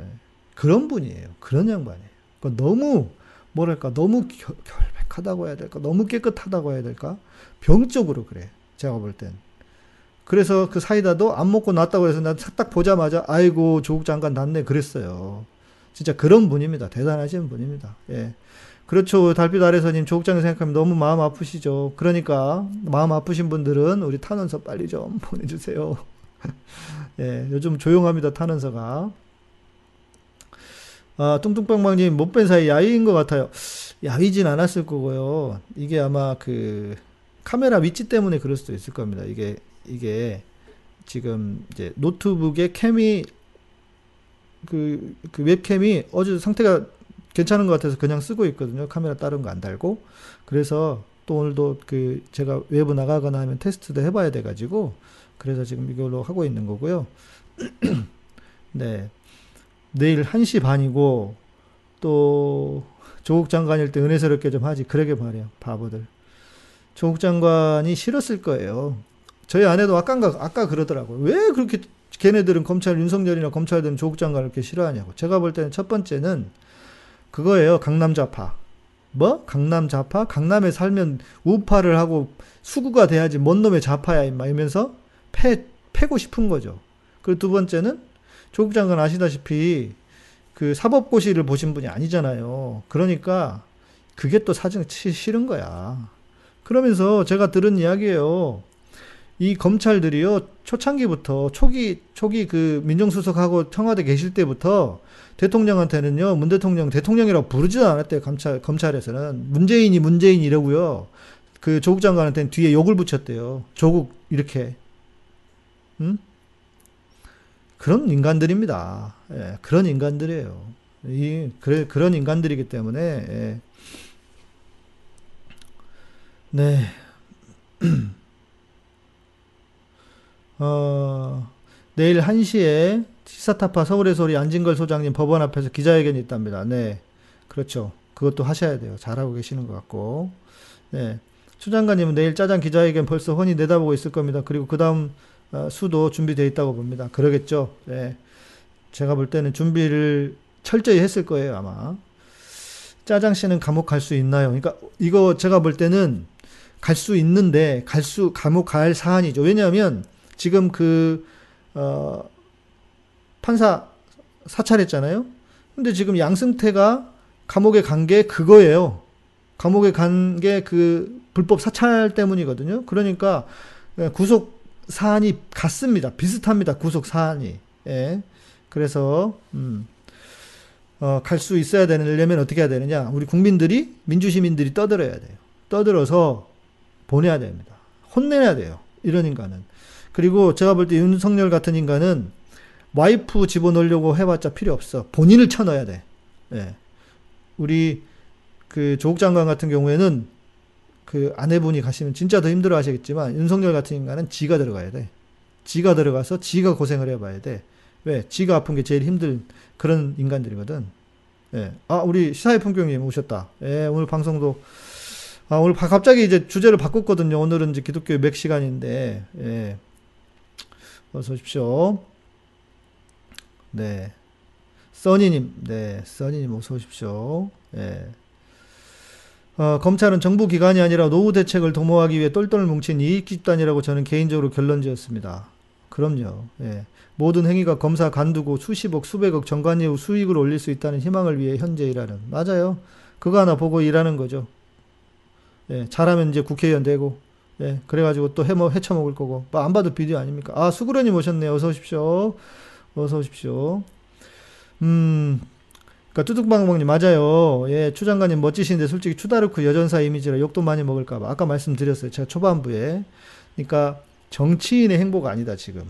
S1: 그런 분이에요. 그런 양반이에요. 그러니까 너무 뭐랄까 너무 결, 결백하다고 해야 될까? 너무 깨끗하다고 해야 될까? 병적으로 그래. 제가 볼 땐. 그래서 그 사이다도 안 먹고 났다고 해서 난 딱 보자마자 아이고 조국 장관 났네 그랬어요. 진짜 그런 분입니다. 대단하신 분입니다. 예. 그렇죠. 달빛 아래서님 조국 장관 생각하면 너무 마음 아프시죠. 그러니까 마음 아프신 분들은 우리 탄원서 빨리 좀 보내주세요. 예, 요즘 조용합니다. 탄원서가. 아, 뚱뚱빵빵님 못뺀 사이 야위인 것 같아요. 야위진 않았을 거고요. 이게 아마 그 카메라 위치 때문에 그럴 수도 있을 겁니다. 이게 이게 지금 이제 노트북의 캠이 그, 그 웹캠이 어제 상태가 괜찮은 것 같아서 그냥 쓰고 있거든요. 카메라 다른 거 안 달고. 그래서 또 오늘도 그 제가 외부 나가거나 하면 테스트도 해봐야 돼가지고 그래서 지금 이걸로 하고 있는 거고요. 네. 내일 1시 반이고 또 조국 장관일 때 은혜스럽게 좀 하지. 그러게 말이야. 바보들. 조국 장관이 싫었을 거예요. 저희 아내도 아까, 아까 그러더라고요. 왜 그렇게 걔네들은 검찰, 윤석열이나 검찰들은 조국 장관을 이렇게 싫어하냐고. 제가 볼 때는 첫 번째는 그거예요. 강남 좌파. 뭐? 강남 좌파? 강남에 살면 우파를 하고 수구가 돼야지 뭔 놈의 좌파야, 임마. 이러면서 패, 패고 싶은 거죠. 그리고 두 번째는 조국 장관 아시다시피 그 사법고시를 보신 분이 아니잖아요. 그러니까 그게 또 사정 싫은 거야. 그러면서 제가 들은 이야기예요. 이 검찰들이요 초창기부터 초기 초기 그 민정수석하고 청와대 계실 때부터 대통령한테는요 문 대통령 대통령이라고 부르지도 않았대요 검찰 검찰에서는. 문재인이 문재인 이라고요. 그 조국 장관한테는 뒤에 욕을 붙였대요. 조국 이렇게. 음 그런 인간들입니다. 예, 그런 인간들이에요. 이 그래 그런 인간들이기 때문에 예. 네. 어, 내일 1시에 시사타파 서울의 소리 안진걸 소장님 법원 앞에서 기자회견이 있답니다. 네. 그렇죠. 그것도 하셔야 돼요. 잘하고 계시는 것 같고. 네. 추 장관님은 내일 짜장 기자회견 벌써 훤히 내다보고 있을 겁니다. 그리고 그 다음 어, 수도 준비되어 있다고 봅니다. 그러겠죠. 네. 제가 볼 때는 준비를 철저히 했을 거예요, 아마. 짜장 씨는 감옥 갈 수 있나요? 그러니까 이거 제가 볼 때는 갈 수 있는데 갈 수 감옥 갈 사안이죠. 왜냐하면 지금 그, 어, 판사 사찰했잖아요. 근데 지금 양승태가 감옥에 간 게 그거예요. 감옥에 간 게 그 불법 사찰 때문이거든요. 그러니까 구속 사안이 같습니다. 비슷합니다. 구속 사안이. 예. 그래서 음. 어, 갈 수 있어야 되려면 어떻게 해야 되느냐? 우리 국민들이 민주 시민들이 떠들어야 돼요. 떠들어서 보내야 됩니다. 혼내야 돼요. 이런 인간은. 그리고 제가 볼 때 윤석열 같은 인간은 와이프 집어넣으려고 해봤자 필요 없어. 본인을 쳐넣어야 돼. 예. 우리 그 조국 장관 같은 경우에는 그 아내분이 가시면 진짜 더 힘들어 하시겠지만 윤석열 같은 인간은 지가 들어가야 돼. 지가 들어가서 지가 고생을 해봐야 돼. 왜? 지가 아픈 게 제일 힘든 그런 인간들이거든. 예. 아, 우리 시사의 품격님 오셨다. 예, 오늘 방송도 아, 오늘 갑자기 이제 주제를 바꿨거든요. 오늘은 이제 기독교 맥 시간인데, 예. 어서 오십시오. 네. 써니님, 네. 써니님 어서 오십시오. 예. 어, 검찰은 정부 기관이 아니라 노후 대책을 도모하기 위해 똘똘 뭉친 이익 집단이라고 저는 개인적으로 결론 지었습니다. 그럼요. 예. 모든 행위가 검사 간두고 수십억, 수백억 정관 이후 수익을 올릴 수 있다는 희망을 위해 현재 일하는. 맞아요. 그거 하나 보고 일하는 거죠. 예. 잘하면 이제 국회의원 되고, 예, 그래가지고 또 해먹, 헤쳐먹을 거고. 뭐안 봐도 비디오 아닙니까? 아, 수구련님 오셨네요. 어서 오십시오. 어서 오십시오. 음, 그니까 뚜둑방방님 맞아요. 예, 추 장관님 멋지신데 솔직히 추다르크 여전사 이미지라 욕도 많이 먹을까봐. 아까 말씀드렸어요. 제가 초반부에. 그니까 정치인의 행보가 아니다, 지금.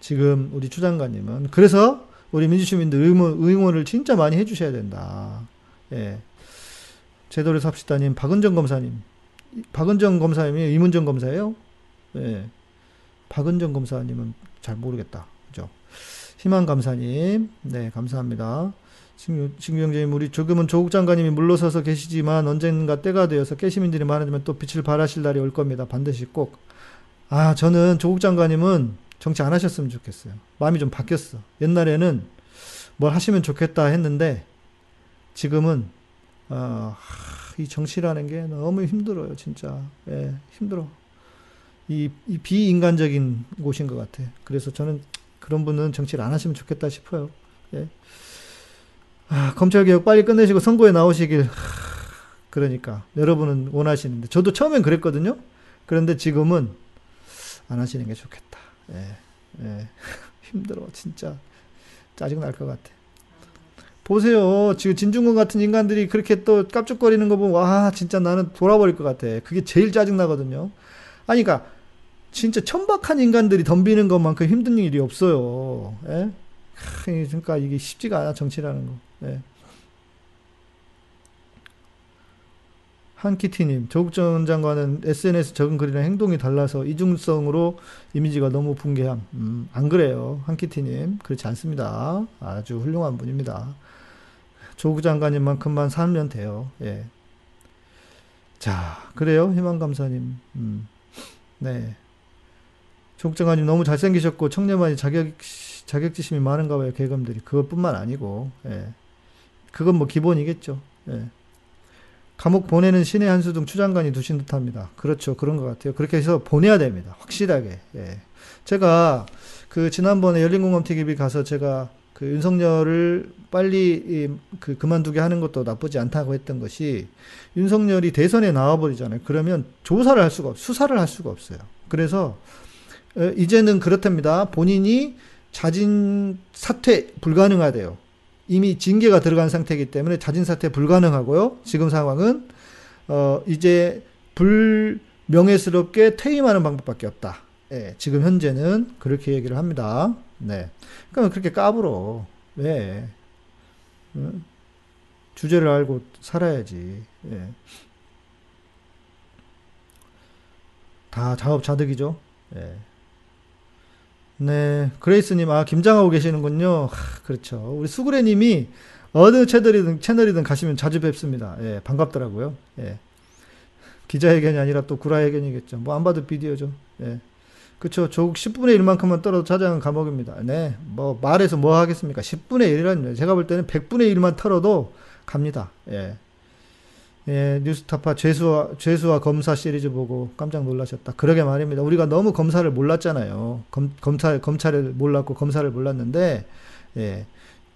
S1: 지금 우리 추 장관님은. 그래서 우리 민주시민들 의원, 의원을 진짜 많이 해주셔야 된다. 예. 제도를 삽시다님, 박은정 검사님. 박은정 검사님이 이문정 검사예요? 네. 박은정 검사님은 잘 모르겠다. 그죠? 희망 감사님, 네, 감사합니다. 신경재님, 우리 조금은 조국 장관님이 물러서서 계시지만 언젠가 때가 되어서 깨시민들이 많아지면 또 빛을 발하실 날이 올 겁니다. 반드시 꼭. 아, 저는 조국 장관님은 정치 안 하셨으면 좋겠어요. 마음이 좀 바뀌었어. 옛날에는 뭘 하시면 좋겠다 했는데 지금은 어, 이 정치라는 게 너무 힘들어요, 진짜. 예, 힘들어. 이, 이 비인간적인 곳인 것 같아. 그래서 저는 그런 분은 정치를 안 하시면 좋겠다 싶어요. 예. 아, 검찰개혁 빨리 끝내시고 선거에 나오시길. 그러니까 여러분은 원하시는데 저도 처음엔 그랬거든요. 그런데 지금은 안 하시는 게 좋겠다. 예, 예. 힘들어 진짜 짜증 날 것 같아. 보세요. 지금 진중권 같은 인간들이 그렇게 또 깝죽거리는 거 보면 와 진짜 나는 돌아버릴 것 같아. 그게 제일 짜증 나거든요. 아니 그러니까 진짜 천박한 인간들이 덤비는 것만큼 힘든 일이 없어요. 예? 그러니까 이게 쉽지가 않아 정치라는 거. 예. 한키티님, 조국 전 장관은 SNS 적은 글이랑 행동이 달라서 이중성으로 이미지가 너무 붕괴함. 음, 안 그래요. 한키티님. 그렇지 않습니다. 아주 훌륭한 분입니다. 조국 장관님만큼만 살면 돼요. 예. 자, 그래요. 희망감사님. 음, 네. 조국 장관님 너무 잘생기셨고, 청년만이 자격, 자격지심이 많은가 봐요. 개검들이. 그것뿐만 아니고, 예. 그건 뭐 기본이겠죠. 예. 감옥 보내는 신의 한수 등 추장관이 두신 듯 합니다. 그렇죠. 그런 것 같아요. 그렇게 해서 보내야 됩니다. 확실하게. 예. 제가 그 지난번에 열린공감 TV 가서 제가 그 윤석열을 빨리 그 그만두게 하는 것도 나쁘지 않다고 했던 것이 윤석열이 대선에 나와버리잖아요. 그러면 조사를 할 수가 없, 수사를 할 수가 없어요. 그래서 어, 이제는 그렇답니다. 본인이 자진 사퇴 불가능하대요. 이미 징계가 들어간 상태이기 때문에 자진 사퇴 불가능하고요. 지금 상황은 어 이제 불명예스럽게 퇴임하는 방법밖에 없다. 예, 지금 현재는 그렇게 얘기를 합니다. 네. 그러니까 그렇게 까불어. 왜? 응? 주제를 알고 살아야지. 예. 다 자업자득이죠. 예. 네, 그레이스님, 아, 김장하고 계시는군요. 하, 그렇죠. 우리 수구레님이 어느 채널이든, 채널이든 가시면 자주 뵙습니다. 예, 반갑더라고요. 예. 기자회견이 아니라 또 구라회견이겠죠. 뭐, 안 봐도 비디오죠. 예. 그쵸. 조국 10분의 1만큼만 떨어도 찾아간 감옥입니다. 네. 뭐, 말해서 뭐 하겠습니까? 10분의 1이라는, 제가 볼 때는 100분의 1만 털어도 갑니다. 예. 예, 뉴스타파 죄수와, 죄수와 검사 시리즈 보고 깜짝 놀라셨다. 그러게 말입니다. 우리가 너무 검사를 몰랐잖아요. 검, 검찰, 검찰을 몰랐고 검사를 몰랐는데, 예,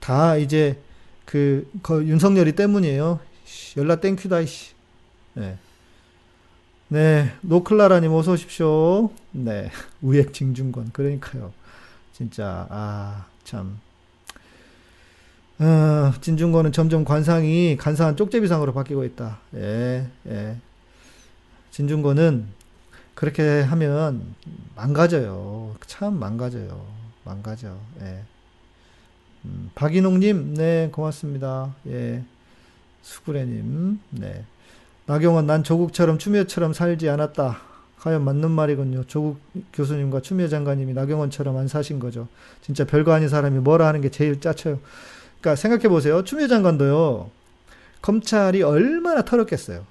S1: 다 이제 그, 그 윤석열이 때문이에요. 연락 땡큐다, 씨. 예. 네, 노클라라님 어서 오십시오. 네, 우액 징중권. 그러니까요. 진짜, 아, 참. 어, 진중권은 점점 관상이 간사한 쪽제비상으로 바뀌고 있다. 예, 예. 진중권은 그렇게 하면 망가져요. 참 망가져요. 망가져. 예. 음, 박인홍님, 네, 고맙습니다. 예. 수구레님, 네. 나경원, 난 조국처럼 추미애처럼 살지 않았다. 과연 맞는 말이군요. 조국 교수님과 추미애 장관님이 나경원처럼 안 사신 거죠. 진짜 별거 아닌 사람이 뭐라 하는 게 제일 짜쳐요. 그러니까 생각해 보세요. 추미애 장관도요. 검찰이 얼마나 털었겠어요.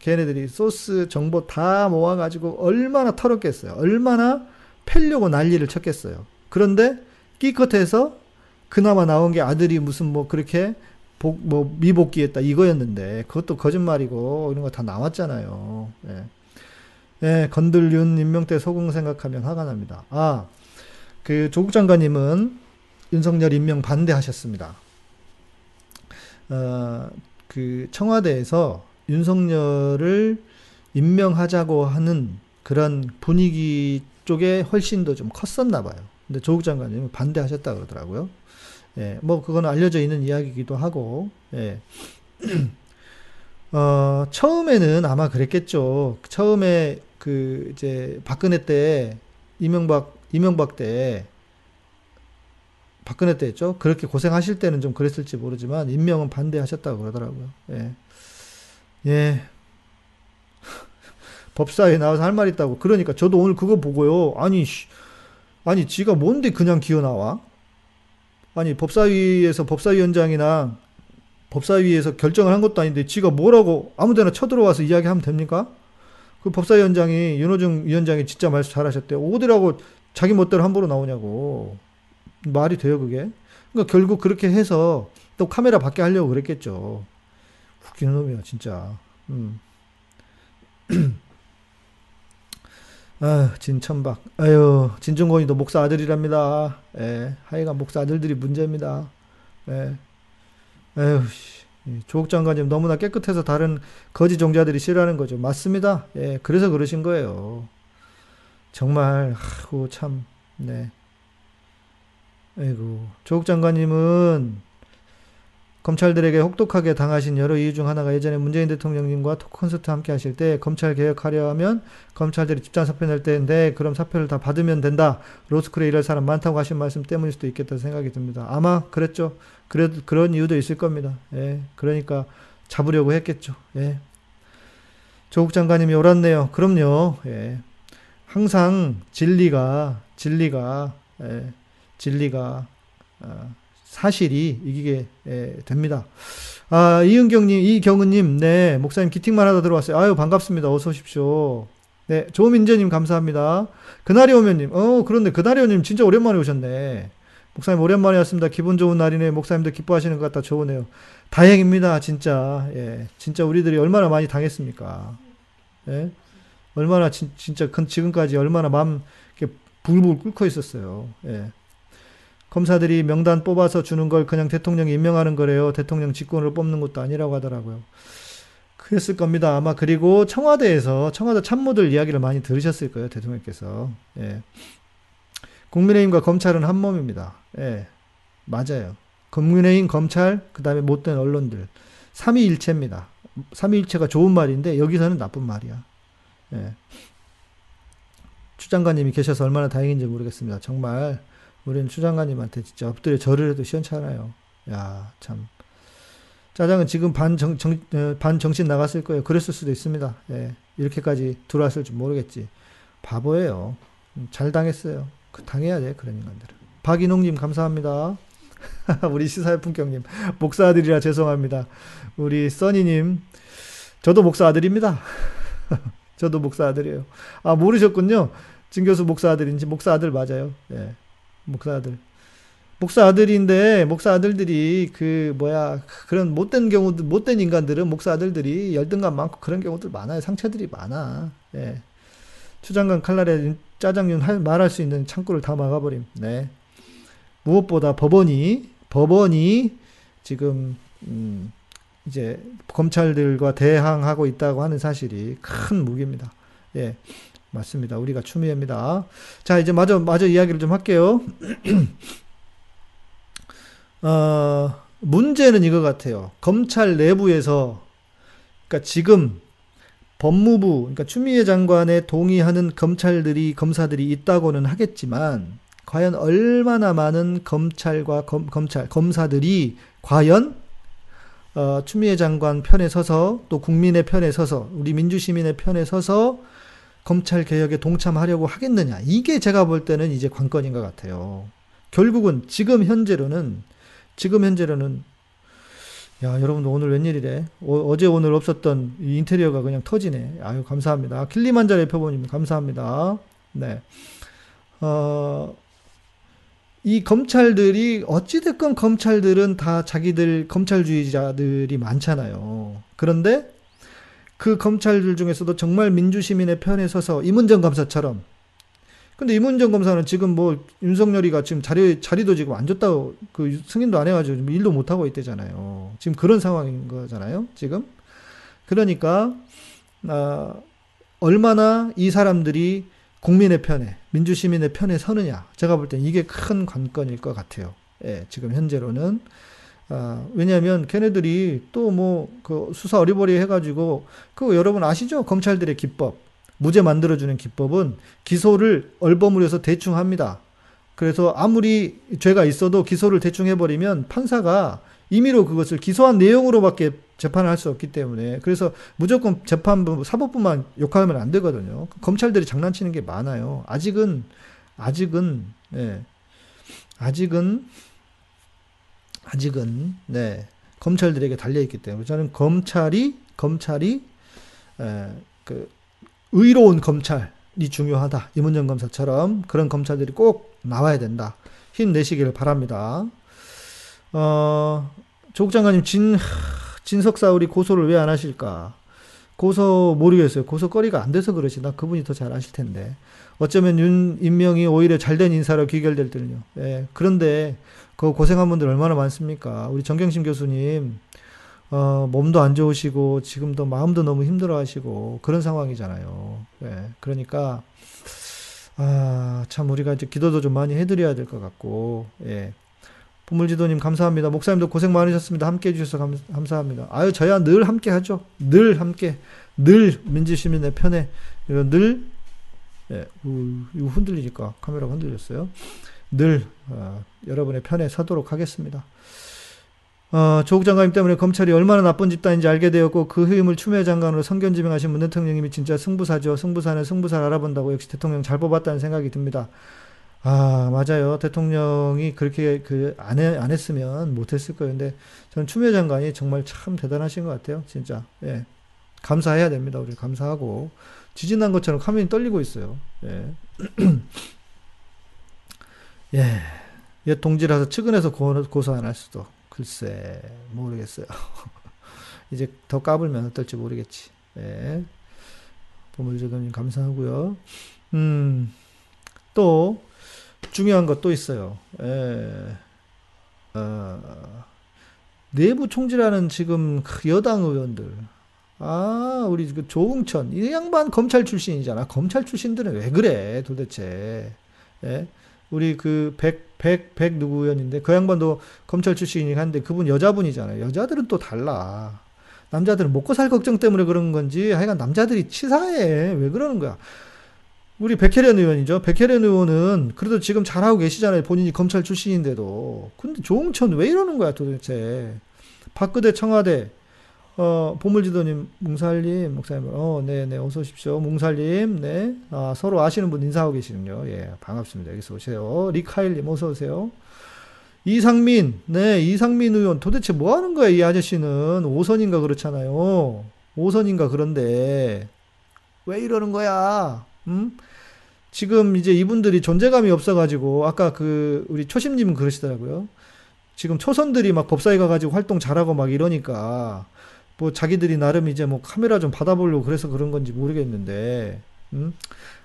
S1: 걔네들이 소스 정보 다 모아가지고 얼마나 털었겠어요. 얼마나 패려고 난리를 쳤겠어요. 그런데 끼컷해서 그나마 나온 게 아들이 무슨 뭐 그렇게 복, 뭐 미복귀했다 이거였는데 그것도 거짓말이고 이런 거 다 나왔잖아요. 예. 예, 건들윤 임명태 소공 생각하면 화가 납니다. 아, 그 조국 장관님은 윤석열 임명 반대하셨습니다. 어, 그 청와대에서 윤석열을 임명하자고 하는 그런 분위기 쪽에 훨씬 더 좀 컸었나 봐요. 근데 조국 장관님은 반대하셨다 그러더라고요. 예, 뭐 그거는 알려져 있는 이야기이기도 하고, 예. 어, 처음에는 아마 그랬겠죠. 처음에 그 이제 박근혜 때 이명박 이명박 때 박근혜 때였죠. 그렇게 고생하실 때는 좀 그랬을지 모르지만 임명은 반대하셨다고 그러더라고요. 예. 예. 법사위에 나와서 할 말 있다고. 그러니까 저도 오늘 그거 보고요. 아니, 아니, 지가 뭔데 그냥 기어 나와? 아니, 법사위에서 법사위원장이나 법사위에서 결정을 한 것도 아닌데 지가 뭐라고 아무데나 쳐들어와서 이야기하면 됩니까? 그 법사위원장이 윤호중 위원장이 진짜 말씀 잘하셨대요. 어디라고 자기 멋대로 함부로 나오냐고. 말이 돼요, 그게? 그러니까 결국 그렇게 해서 또 카메라 밖에 하려고 그랬겠죠. 웃기는 놈이야, 진짜. 음. 아유, 진천박. 아유, 진중권이도 목사 아들이랍니다. 예, 하여간 목사 아들들이 문제입니다. 예. 씨. 조국 장관님 너무나 깨끗해서 다른 거지 종자들이 싫어하는 거죠. 맞습니다. 예, 그래서 그러신 거예요. 정말, 아이고, 참, 네. 아이고, 조국 장관님은 검찰들에게 혹독하게 당하신 여러 이유 중 하나가 예전에 문재인 대통령님과 콘서트 함께 하실 때 검찰 개혁하려 하면 검찰들이 집단 사표 낼 때인데 그럼 사표를 다 받으면 된다. 로스쿨에 일할 사람 많다고 하신 말씀 때문일 수도 있겠다 생각이 듭니다. 아마 그랬죠. 그래 그런 이유도 있을 겁니다. 예. 그러니까 잡으려고 했겠죠. 예. 조국 장관님이 옳았네요. 그럼요. 예. 항상 진리가 진리가 예. 진리가 어, 사실이 이기게 예, 됩니다. 아, 이은경님, 이경은님, 네, 목사님 기팅만 하다 들어왔어요. 아유, 반갑습니다. 어서 오십시오. 네, 조민재님 감사합니다. 그날이 오면님, 어, 그런데 그날이 오면 진짜 오랜만에 오셨네. 목사님 오랜만에 왔습니다. 기분 좋은 날이네. 목사님도 기뻐하시는 것 같다. 좋으네요. 다행입니다. 진짜. 예. 진짜 우리들이 얼마나 많이 당했습니까? 예. 얼마나 진, 진짜 지금까지 얼마나 마음 이렇게 불불 끓고 있었어요. 예. 검사들이 명단 뽑아서 주는 걸 그냥 대통령이 임명하는 거래요. 대통령 직권으로 뽑는 것도 아니라고 하더라고요. 그랬을 겁니다. 아마 그리고 청와대에서 청와대 참모들 이야기를 많이 들으셨을 거예요. 대통령께서. 예. 국민의힘과 검찰은 한 몸입니다. 예. 맞아요. 국민의힘, 검찰, 그 다음에 못된 언론들. 삼위일체입니다. 삼위일체가 좋은 말인데 여기서는 나쁜 말이야. 예. 추 장관님이 계셔서 얼마나 다행인지 모르겠습니다. 정말 우리는 추장관님한테 진짜 엎드려 절을 해도 시원찮아요. 야, 참. 짜장은 지금 반 정, 정, 어, 반 정신 나갔을 거예요. 그랬을 수도 있습니다. 예, 이렇게까지 들어왔을 줄 모르겠지. 바보예요. 음, 잘 당했어요. 그 당해야 돼, 그런 인간들은. 박인홍님, 감사합니다. 우리 시사의 품격님, 목사 아들이라 죄송합니다. 우리 써니님, 저도 목사 아들입니다. 저도 목사 아들이에요. 아, 모르셨군요. 진 교수 목사 아들인지, 목사 아들 맞아요. 예. 목사 아들. 목사 아들인데 목사 아들들이 그 뭐야 그런 못된 경우들 못된 인간들은 목사 아들들이 열등감 많고 그런 경우들 많아요. 상처들이 많아. 예. 추장관 칼날에 짜장면 할, 말할 수 있는 창구를 다 막아버림. 네. 무엇보다 법원이 법원이 지금 음 이제 검찰들과 대항하고 있다고 하는 사실이 큰 무기입니다. 예 맞습니다. 우리가 추미애입니다. 자, 이제 마저, 마저 이야기를 좀 할게요. 어, 문제는 이거 같아요. 검찰 내부에서, 그러니까 지금 법무부, 그러니까 추미애 장관에 동의하는 검찰들이, 검사들이 있다고는 하겠지만, 과연 얼마나 많은 검찰과 검, 검찰, 검사들이 과연 어, 추미애 장관 편에 서서 또 국민의 편에 서서 우리 민주시민의 편에 서서 검찰 개혁에 동참하려고 하겠느냐. 이게 제가 볼 때는 이제 관건인 것 같아요. 결국은 지금 현재로는 지금 현재로는 야 여러분 오늘 웬일이래? 어, 제 오늘 없었던 인테리어가 그냥 터지네. 아유 감사합니다. 킬리만자레 표본님 감사합니다. 네. 어, 이 검찰들이 어찌됐건 검찰들은 다 자기들 검찰주의자들이 많잖아요. 그런데 그 검찰들 중에서도 정말 민주시민의 편에 서서 이문정 검사처럼 근데 이문정 검사는 지금 뭐 윤석열이가 지금 자리 자리도 지금 안 줬다고 그 승인도 안 해가지고 일도 못 하고 있대잖아요. 지금 그런 상황인 거잖아요. 지금 그러니까 아, 얼마나 이 사람들이 국민의 편에 민주시민의 편에 서느냐 제가 볼 땐 이게 큰 관건일 것 같아요. 예, 지금 현재로는 아, 왜냐하면 걔네들이 또 뭐 그 수사 어리버리 해가지고 그 여러분 아시죠? 검찰들의 기법 무죄 만들어주는 기법은 기소를 얼버무려서 대충 합니다. 그래서 아무리 죄가 있어도 기소를 대충 해버리면 판사가 임의로 그것을 기소한 내용으로밖에 재판을 할 수 없기 때문에 그래서 무조건 재판부 사법부만 욕하면 안 되거든요. 검찰들이 장난치는 게 많아요. 아직은 아직은 예. 아직은 아직은 네 검찰들에게 달려 있기 때문에 저는 검찰이 검찰이 에, 그 의로운 검찰이 중요하다 이문정 검사처럼 그런 검찰들이 꼭 나와야 된다 힘내시길 바랍니다. 어, 조국 장관님 진, 진석사 우리 고소를 왜 안 하실까? 고소 모르겠어요. 고소거리가 안 돼서 그러시나? 그분이 더 잘 아실 텐데. 어쩌면 윤 임명이 오히려 잘된 인사로 귀결될 때는요. 예. 그런데 그 고생한 분들 얼마나 많습니까? 우리 정경심 교수님 어, 몸도 안 좋으시고 지금도 마음도 너무 힘들어 하시고 그런 상황이잖아요. 예. 그러니까 아, 참 우리가 이제 기도도 좀 많이 해드려야 될 것 같고 예. 보물지도님 감사합니다. 목사님도 고생 많으셨습니다. 함께 해주셔서 감, 감사합니다. 아유 저야 늘 함께 하죠. 늘 함께 늘 민주시민의 편에 늘 예, 이거 흔들리니까 카메라가 흔들렸어요. 늘 어, 여러분의 편에 서도록 하겠습니다. 어, 조국 장관님 때문에 검찰이 얼마나 나쁜 집단인지 알게 되었고 그 후임을 추미애 장관으로 선견지명하신 문 대통령님이 진짜 승부사죠. 승부사는 승부사를 알아본다고 역시 대통령 잘 뽑았다는 생각이 듭니다. 아, 맞아요. 대통령이 그렇게 그 안 안 했으면 못했을 거예요. 근데 저는 추미애 장관이 정말 참 대단하신 것 같아요. 진짜. 예. 감사해야 됩니다. 우리 감사하고. 지진난 것처럼 카면이 떨리고 있어요. 예. 예. 옛 동지라서 측은해서 고 소 안할 수도. 글쎄, 모르겠어요. 이제 더 까불면 어떨지 모르겠지. 예. 보물저금님 감사하고요. 음, 또, 중요한 것 또 있어요. 예. 어, 내부 총질하는 지금 여당 의원들. 아, 우리 그 조응천. 이 양반 검찰 출신이잖아. 검찰 출신들은 왜 그래, 도대체. 예? 우리 그 백, 백, 백 누구 의원인데 그 양반도 검찰 출신이긴 한데 그분 여자분이잖아요. 여자들은 또 달라. 남자들은 먹고 살 걱정 때문에 그런 건지 하여간 남자들이 치사해. 왜 그러는 거야. 우리 백혜련 의원이죠. 백혜련 의원은 그래도 지금 잘하고 계시잖아요. 본인이 검찰 출신인데도. 근데 조홍천 왜 이러는 거야 도대체. 박근혜 청와대 어, 보물지도님, 뭉살님, 목사님, 어, 네네, 네, 어서 오십시오. 뭉살님, 네. 아, 서로 아시는 분 인사하고 계시군요. 예, 반갑습니다. 여기서 오세요. 리카일님, 어서 오세요. 이상민, 네, 이상민 의원, 도대체 뭐 하는 거야, 이 아저씨는. 오선인가 그렇잖아요. 오선인가 그런데, 왜 이러는 거야, 음? 지금 이제 이분들이 존재감이 없어가지고, 아까 그, 우리 초심님은 그러시더라고요. 지금 초선들이 막 법사위 가가지고 활동 잘하고 막 이러니까, 뭐 자기들이 나름 이제 뭐 카메라 좀 받아보려고 그래서 그런 건지 모르겠는데, 음?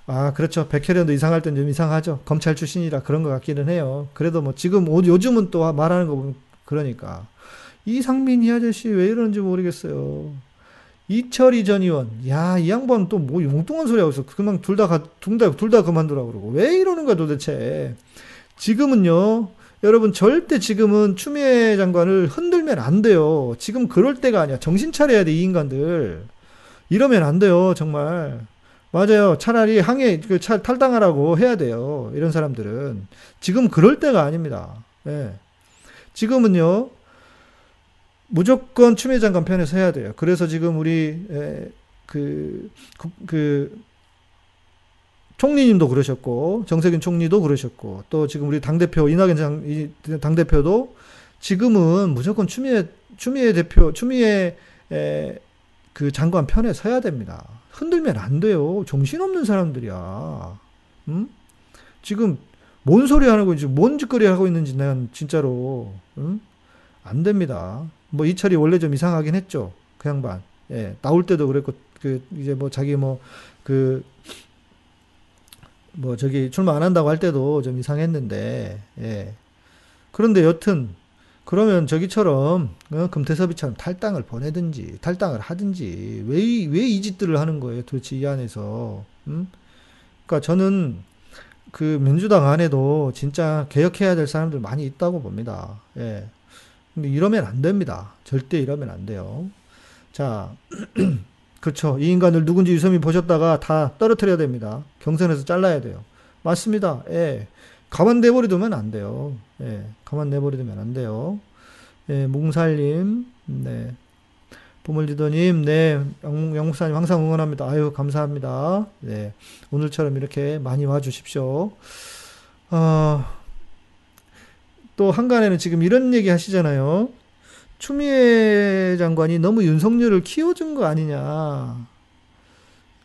S1: 아, 그렇죠. 백혜련도 이상할 땐 좀 이상하죠. 검찰 출신이라 그런 것 같기는 해요. 그래도 뭐 지금 요즘은 또 말하는 거 보면 그러니까. 이상민 이 아저씨 왜 이러는지 모르겠어요. 이철이 전 의원, 야, 이 양반 또뭐 용뚱한 소리 하고 있어. 그냥 둘 다, 둘 다, 둘 다 그만두라 그러고. 왜 이러는 거야 도대체. 지금은요, 여러분 절대 지금은 추미애 장관을 흔들면 안 돼요. 지금 그럴 때가 아니야. 정신 차려야 돼, 이 인간들. 이러면 안 돼요, 정말. 맞아요. 차라리 항해 그 차, 탈당하라고 해야 돼요. 이런 사람들은 지금 그럴 때가 아닙니다. 예. 지금은요. 무조건 추미애 장관 편에서 해야 돼요. 그래서 지금 우리 에, 그, 그, 그 총리님도 그러셨고 정세균 총리도 그러셨고 또 지금 우리 당 대표 이낙연 당 대표도 지금은 무조건 추미애 추미애 대표 추미애 에, 그 장관 편에 서야 됩니다. 흔들면 안 돼요. 정신없는 사람들이야. 음? 지금 뭔 소리 하는 건지 뭔 짓거리 하고 있는지 난 진짜로 음? 안 됩니다. 뭐 이철이 원래 좀 이상하긴 했죠. 그 양반. 예, 나올 때도 그랬고 그 이제 뭐 자기 뭐그 뭐 저기 출마 안 한다고 할 때도 좀 이상했는데 예. 그런데 여튼 그러면 저기처럼 어, 금태섭이처럼 탈당을 보내든지 탈당을 하든지 왜 왜 이 짓들을 하는 거예요 도대체 이 안에서 음? 그러니까 저는 그 민주당 안에도 진짜 개혁해야 될 사람들 많이 있다고 봅니다 예. 근데 이러면 안 됩니다 절대 이러면 안 돼요 자 그렇죠. 이 인간을 누군지 유섬이 보셨다가 다 떨어뜨려야 됩니다. 경선에서 잘라야 돼요. 맞습니다. 예. 가만 내버려두면 안 돼요. 예. 가만 내버려두면 안 돼요. 예. 뭉살님, 네. 보물지도님, 네. 영, 영목사님 항상 응원합니다. 아유, 감사합니다. 네. 오늘처럼 이렇게 많이 와주십시오. 어, 또 한간에는 지금 이런 얘기 하시잖아요. 추미애 장관이 너무 윤석열을 키워준 거 아니냐.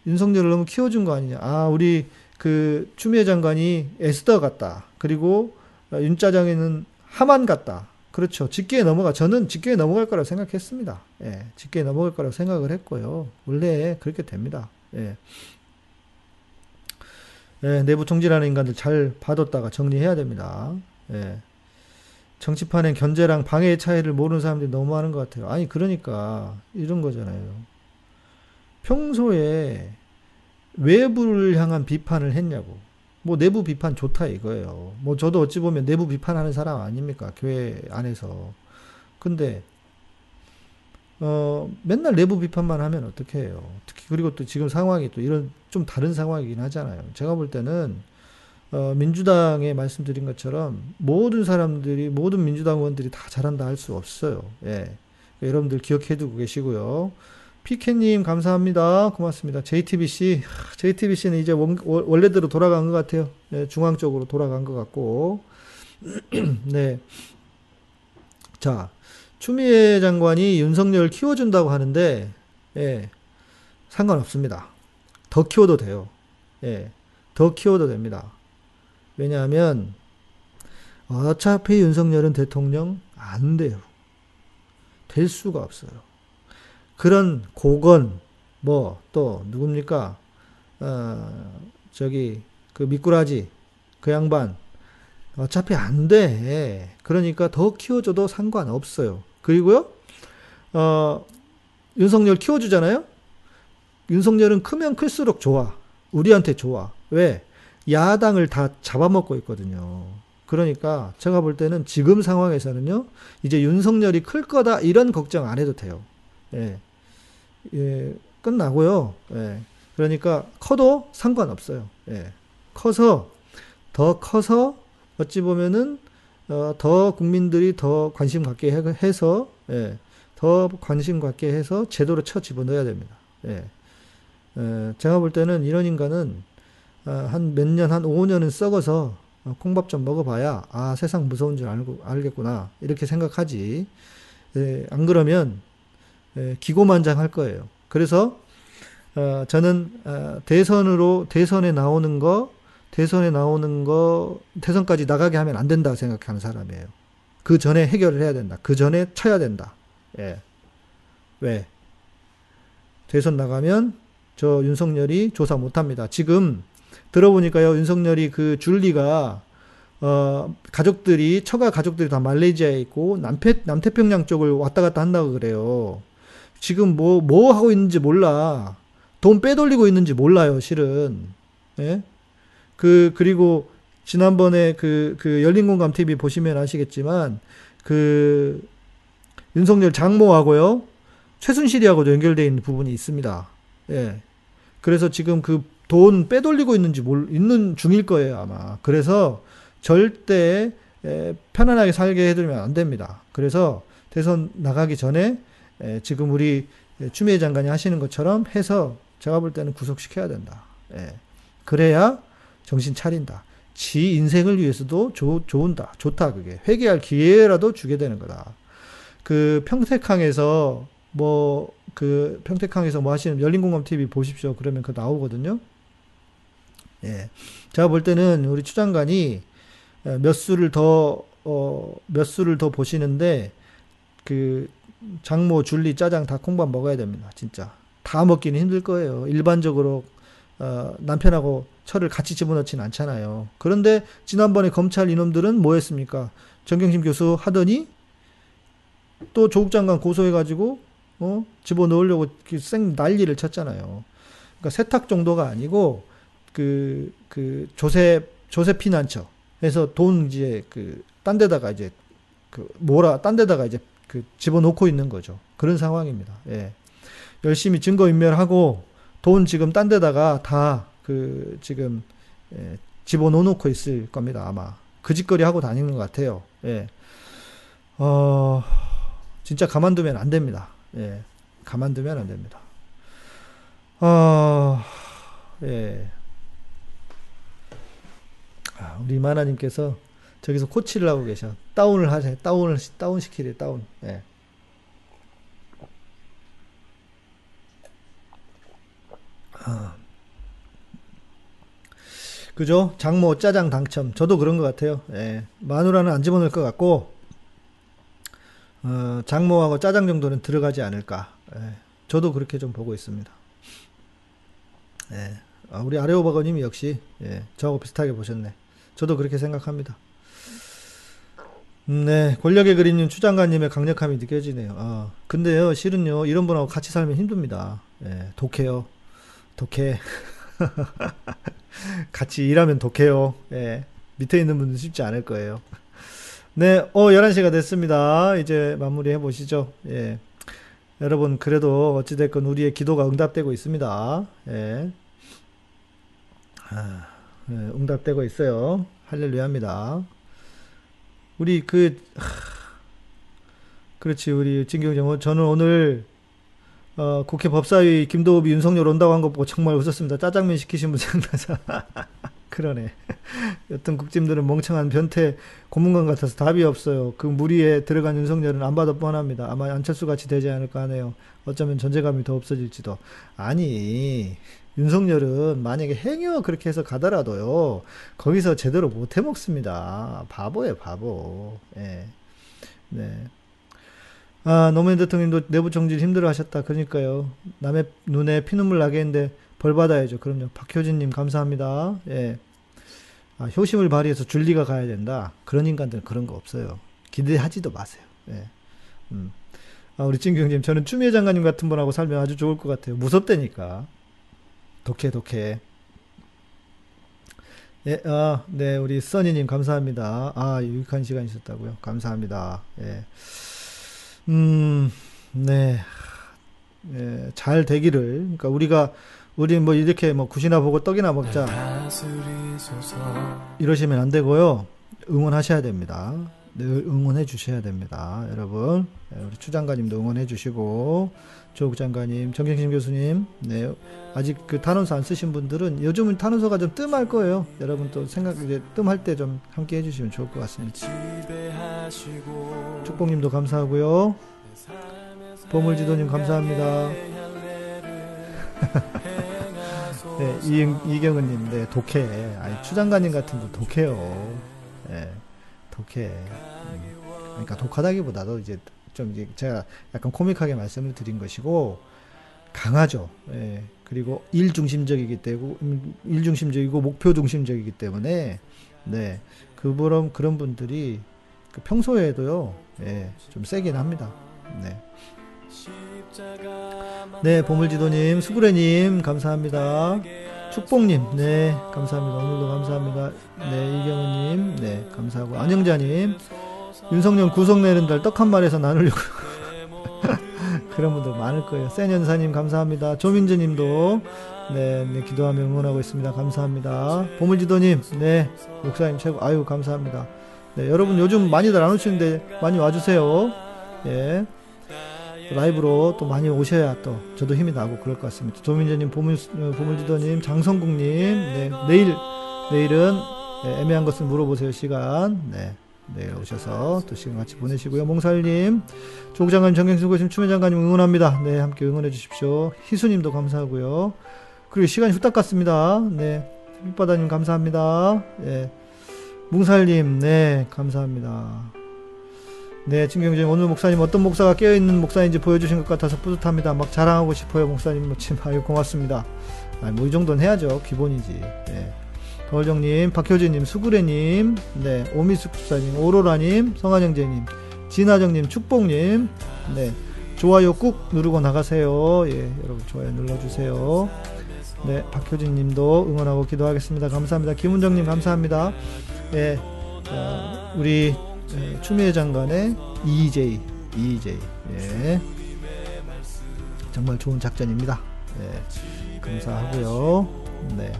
S1: 윤석열을 너무 키워준 거 아니냐. 아, 우리 그 추미애 장관이 에스더 같다. 그리고 어, 윤짜장에는 하만 같다. 그렇죠. 직계에 넘어가. 저는 직계에 넘어갈 거라고 생각했습니다. 예, 직계에 넘어갈 거라고 생각을 했고요. 원래 그렇게 됩니다. 예. 예, 내부 총질하는 인간들 잘 봐뒀다가 정리해야 됩니다. 예. 정치판엔 견제랑 방해의 차이를 모르는 사람들이 너무 많은 것 같아요. 아니, 그러니까, 이런 거잖아요. 평소에 외부를 향한 비판을 했냐고. 뭐 내부 비판 좋다 이거예요. 뭐 저도 어찌 보면 내부 비판하는 사람 아닙니까? 교회 안에서. 근데 어 맨날 내부 비판만 하면 어떻게 해요? 특히 그리고 또 지금 상황이 또 이런 좀 다른 상황이긴 하잖아요. 제가 볼 때는 어 민주당에 말씀드린 것처럼 모든 사람들이 모든 민주당 의원들이 다 잘한다 할 수 없어요. 예. 그러니까 여러분들 기억해 두고 계시고요. 피케님 감사합니다. 고맙습니다. JTBC JTBC는 이제 원, 원래대로 돌아간 것 같아요. 네, 중앙 쪽으로 돌아간 것 같고 네. 자 추미애 장관이 윤석열 키워준다고 하는데 예, 상관없습니다. 더 키워도 돼요. 예, 더 키워도 됩니다. 왜냐하면 어차피 윤석열은 대통령 안 돼요. 될 수가 없어요. 그런 고건 뭐 또 누굽니까? 어, 저기 그 미꾸라지 그 양반 어차피 안 돼. 그러니까 더 키워줘도 상관없어요. 그리고요, 어, 윤석열 키워주잖아요? 윤석열은 크면 클수록 좋아. 우리한테 좋아. 왜? 야당을 다 잡아먹고 있거든요. 그러니까 제가 볼 때는 지금 상황에서는요, 이제 윤석열이 클 거다 이런 걱정 안 해도 돼요. 예. 예, 끝나고요. 예. 그러니까 커도 상관없어요. 예. 커서 더 커서 어찌 보면은 어, 더 국민들이 더 관심 갖게 해서 예. 더 관심 갖게 해서 제도로 쳐 집어넣어야 됩니다. 예. 예. 제가 볼 때는 이런 인간은 어, 한 몇 년, 한 5년은 썩어서 어, 콩밥 좀 먹어봐야 아 세상 무서운 줄 알고 알겠구나 이렇게 생각하지. 예. 안 그러면 예, 기고만장할 거예요. 그래서 어, 저는 어, 대선으로 대선에 나오는 거 대선에 나오는 거 대선까지 나가게 하면 안 된다 생각하는 사람이에요. 그 전에 해결을 해야 된다. 그 전에 쳐야 된다. 예. 왜? 대선 나가면 저 윤석열이 조사 못 합니다. 지금 들어보니까요, 윤석열이 그 줄리가, 어, 가족들이, 처가 가족들이 다 말레이시아에 있고, 남태, 남태평양 쪽을 왔다 갔다 한다고 그래요. 지금 뭐, 뭐 하고 있는지 몰라. 돈 빼돌리고 있는지 몰라요, 실은. 예? 그, 그리고 지난번에 그, 그 열린공감 TV 보시면 아시겠지만, 그, 윤석열 장모하고요, 최순실이하고도 연결되어 있는 부분이 있습니다. 예. 그래서 지금 그 돈 빼돌리고 있는지 몰, 있는 중일 거예요, 아마. 그래서 절대 에, 편안하게 살게 해드리면 안 됩니다. 그래서 대선 나가기 전에 에, 지금 우리 추미애 장관이 하시는 것처럼 해서 제가 볼 때는 구속시켜야 된다. 예. 그래야 정신 차린다. 지 인생을 위해서도 좋, 좋은다. 좋다, 그게. 회개할 기회라도 주게 되는 거다. 그 평택항에서 뭐, 그 평택항에서 뭐 하시는 열린공감 TV 보십시오. 그러면 그 나오거든요. 예. 제가 볼 때는 우리 추 장관이 몇 수를 더, 어, 몇 수를 더 보시는데 그 장모, 줄리, 짜장 다 콩밥 먹어야 됩니다. 진짜. 다 먹기는 힘들 거예요. 일반적으로 어, 남편하고 철을 같이 집어넣지는 않잖아요. 그런데 지난번에 검찰 이놈들은 뭐 했습니까? 정경심 교수 하더니 또 조국 장관 고소해가지고 어? 집어넣으려고 생 난리를 쳤잖아요. 그러니까 세탁 정도가 아니고 그, 그 조셉, 조셉 피난처 해서 돈 이제 그 딴 데다가 이제 그 뭐라 딴 데다가 이제 그 집어넣고 있는 거죠. 그런 상황입니다. 예. 열심히 증거인멸하고 돈 지금 딴 데다가 다 그 지금 예, 집어넣어놓고 있을 겁니다. 아마 그 짓거리 하고 다니는 것 같아요. 예. 어, 진짜 가만두면 안 됩니다. 예. 가만두면 안 됩니다. 어, 예. 아, 우리 마나님께서 저기서 코치를 하고 계셔. 다운을 하세요. 다운을, 다운 시키래, 다운. 예. 아. 그죠? 장모 짜장 당첨. 저도 그런 것 같아요. 예. 마누라는 안 집어넣을 것 같고, 어, 장모하고 짜장 정도는 들어가지 않을까. 예. 저도 그렇게 좀 보고 있습니다. 예. 아, 우리 아레오바거님이 역시, 예, 저하고 비슷하게 보셨네. 저도 그렇게 생각합니다. 음, 네, 권력의 그림님, 추장관님의 강력함이 느껴지네요. 아, 근데요, 실은요, 이런 분하고 같이 살면 힘듭니다. 예, 독해요. 독해. 같이 일하면 독해요. 예. 밑에 있는 분은 쉽지 않을 거예요. 네, 어, 11시가 됐습니다. 이제 마무리 해 보시죠. 예. 여러분, 그래도 어찌됐건 우리의 기도가 응답되고 있습니다. 예. 아, 예, 응답되고 있어요. 할렐루야입니다. 우리 그, 하, 그렇지, 우리 진경정, 저는 오늘 어, 국회 법사위 김도읍이 윤석열 온다고 한 거 보고 정말 웃었습니다. 짜장면 시키신 분 생각나서. 그러네. 어떤 국짐들은 멍청한 변태 고문관 같아서 답이 없어요. 그 무리에 들어간 윤석열은 안 봐도 뻔합니다. 아마 안철수 같이 되지 않을까 하네요. 어쩌면 존재감이 더 없어질지도. 아니, 윤석열은 만약에 행여 그렇게 해서 가더라도요, 거기서 제대로 못 해먹습니다. 바보예요, 바보. 예. 네. 아, 노무현 대통령도 내부 정진 힘들어 하셨다. 그러니까요. 남의 눈에 피눈물 나게 했는데 벌 받아야죠. 그럼요. 박효진님 감사합니다. 예. 아, 효심을 발휘해서 줄리가 가야 된다. 그런 인간들은 그런 거 없어요. 기대하지도 마세요. 예. 음. 아, 우리 찐경님, 저는 추미애 장관님 같은 분하고 살면 아주 좋을 것 같아요. 무섭다니까. 독해, 독해. 예, 아, 네, 우리 써니님 감사합니다. 아, 유익한 시간 있었다고요. 감사합니다. 예. 음, 네. 예, 잘 되기를. 그러니까 우리가 우리 뭐 이렇게 뭐 굿이나 보고 떡이나 먹자 이러시면 안 되고요. 응원하셔야 됩니다. 늘 응원해 주셔야 됩니다. 여러분. 예, 우리 추장관님도 응원해 주시고 조국 장관님, 정경심 교수님, 네 아직 그 탄원서 안 쓰신 분들은 요즘은 탄원서가 좀 뜸할 거예요. 여러분 또 생각 이제 뜸할 때 좀 함께 해주시면 좋을 것 같습니다. 축복님도 감사하고요. 보물지도님 감사합니다. 네, 이, 이경은님, 네, 독해. 아니, 추장관님 같은 분 독해요. 네, 독해. 음, 그러니까 독하다기보다도 이제 좀 이제 제가 약간 코믹하게 말씀을 드린 것이고 강하죠. 예. 그리고 일 중심적이기 때문에 일 중심적이고 목표 중심적이기 때문에 네 그런 그런 분들이 그 평소에도요 예, 좀 세긴 합니다. 네. 네, 보물지도님, 수구레님, 감사합니다. 축복님, 네, 감사합니다. 오늘도 감사합니다. 네, 이경우님, 네, 감사하고, 안영자님, 윤석열 구속 내는 달떡한 마리에서 나누려고. 그런 분들 많을 거예요. 센 연사님 감사합니다. 조민주님도 네, 네 기도하며 응원하고 있습니다. 감사합니다. 보물지도님, 네 목사님 최고. 아유 감사합니다. 네 여러분 요즘 많이들 안 오시는데 많이 와주세요. 예. 라이브로 또 많이 오셔야 또 저도 힘이 나고 그럴 것 같습니다. 조민주님, 보물, 보물지도님, 장성국님, 네 내일 내일은 네, 애매한 것을 물어보세요 시간. 네. 네, 오셔서 또 시간 같이 보내시고요. 몽살님, 조국장관님, 정경수 교수님, 추미장관님 응원합니다. 네, 함께 응원해 주십시오. 희수님도 감사하고요. 그리고 시간이 후딱 갔습니다. 네, 휘바다님 감사합니다. 네, 뭉살님, 네, 감사합니다. 네, 진경진 오늘 목사님 어떤 목사가 깨어있는 목사인지 보여주신 것 같아서 뿌듯합니다. 막 자랑하고 싶어요, 목사님. 뭐, 참, 아유, 고맙습니다. 아, 뭐이 정도는 해야죠. 기본이지. 네. 더울정님, 박효진님, 수구레님, 네, 오미숙사님, 오로라님, 성한영재님, 진하정님, 축복님, 네, 좋아요 꾹 누르고 나가세요. 예, 여러분 좋아요 눌러주세요. 네, 박효진님도 응원하고 기도하겠습니다. 감사합니다. 김은정님 감사합니다. 예, 어, 우리 예, 추미애 장관의 EJ, EJ, 예, 정말 좋은 작전입니다. 예, 감사하고요. 네.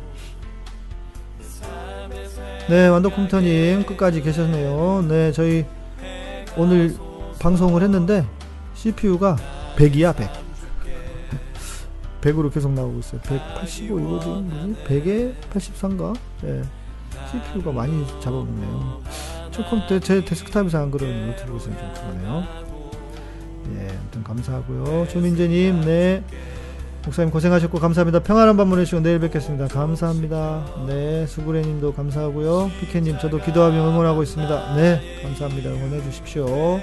S1: 네, 완도컴퓨터님 끝까지 계셨네요. 네, 저희 오늘 방송을 했는데 CPU가 100이야, 100. 100으로 계속 나오고 있어요. 185 이거 지금 뭐지? 100에 83가? 네. CPU가 많이 잡아먹네요. 조금 제 데스크탑에서 안 그러는 노트북에서는 좀 그러네요. 예, 아무튼 감사하고요. 조민재님, 네. 목사님 고생하셨고 감사합니다. 평안한 밤 보내시고 내일 뵙겠습니다. 감사합니다. 네, 수구레님도 감사하고요. 피케님 저도 기도하며 응원하고 있습니다. 네, 감사합니다. 응원해 주십시오.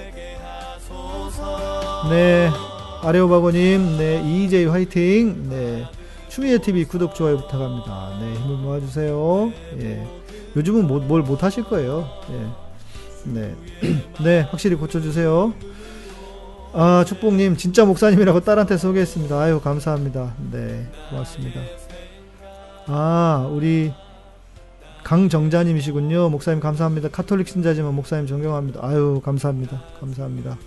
S1: 네, 아레오바고님, 네, 이J 화이팅. 네, 추미애 TV 구독 좋아요 부탁합니다. 네, 힘을 모아주세요. 예, 요즘은 뭐, 뭘 못하실 거예요. 예, 네, 네, 확실히 고쳐주세요. 아, 축복님, 진짜 목사님이라고 딸한테 소개했습니다. 아유, 감사합니다. 네, 고맙습니다. 아, 우리 강정자님이시군요. 목사님 감사합니다. 카톨릭 신자지만 목사님 존경합니다. 아유, 감사합니다. 감사합니다.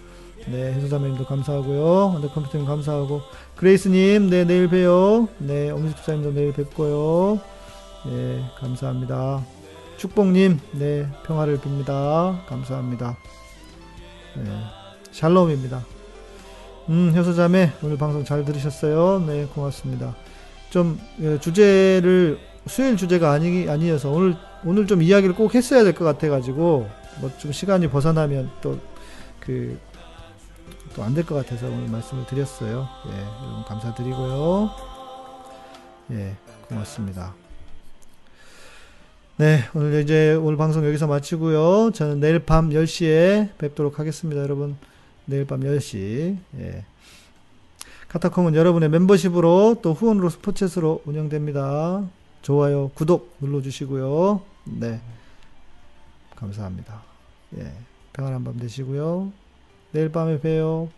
S1: 네, 해수자매님도 감사하고요. 언더컴퓨터님 감사하고. 그레이스님, 네, 내일 봬요. 네, 엄지 집사님도 내일 뵙고요. 네, 감사합니다. 축복님, 네, 평화를 빕니다. 감사합니다. 네, 샬롬입니다. 음, 효소자매 오늘 방송 잘 들으셨어요? 네, 고맙습니다. 좀 예, 주제를 수요일 주제가 아니 아니어서 오늘 오늘 좀 이야기를 꼭 했어야 될 것 같아 가지고 뭐 좀 시간이 벗어나면 또 그 또 안 될 것 같아서 오늘 말씀을 드렸어요. 예, 여러분 감사드리고요. 예, 고맙습니다. 네, 오늘 이제 오늘 방송 여기서 마치고요. 저는 내일 밤 10시에 뵙도록 하겠습니다, 여러분. 내일 밤 10시. 예. 카타콤은 여러분의 멤버십으로 또 후원으로 스포츠로 운영됩니다. 좋아요, 구독 눌러주시고요. 네. 감사합니다. 예. 평안한 밤 되시고요. 내일 밤에 봬요.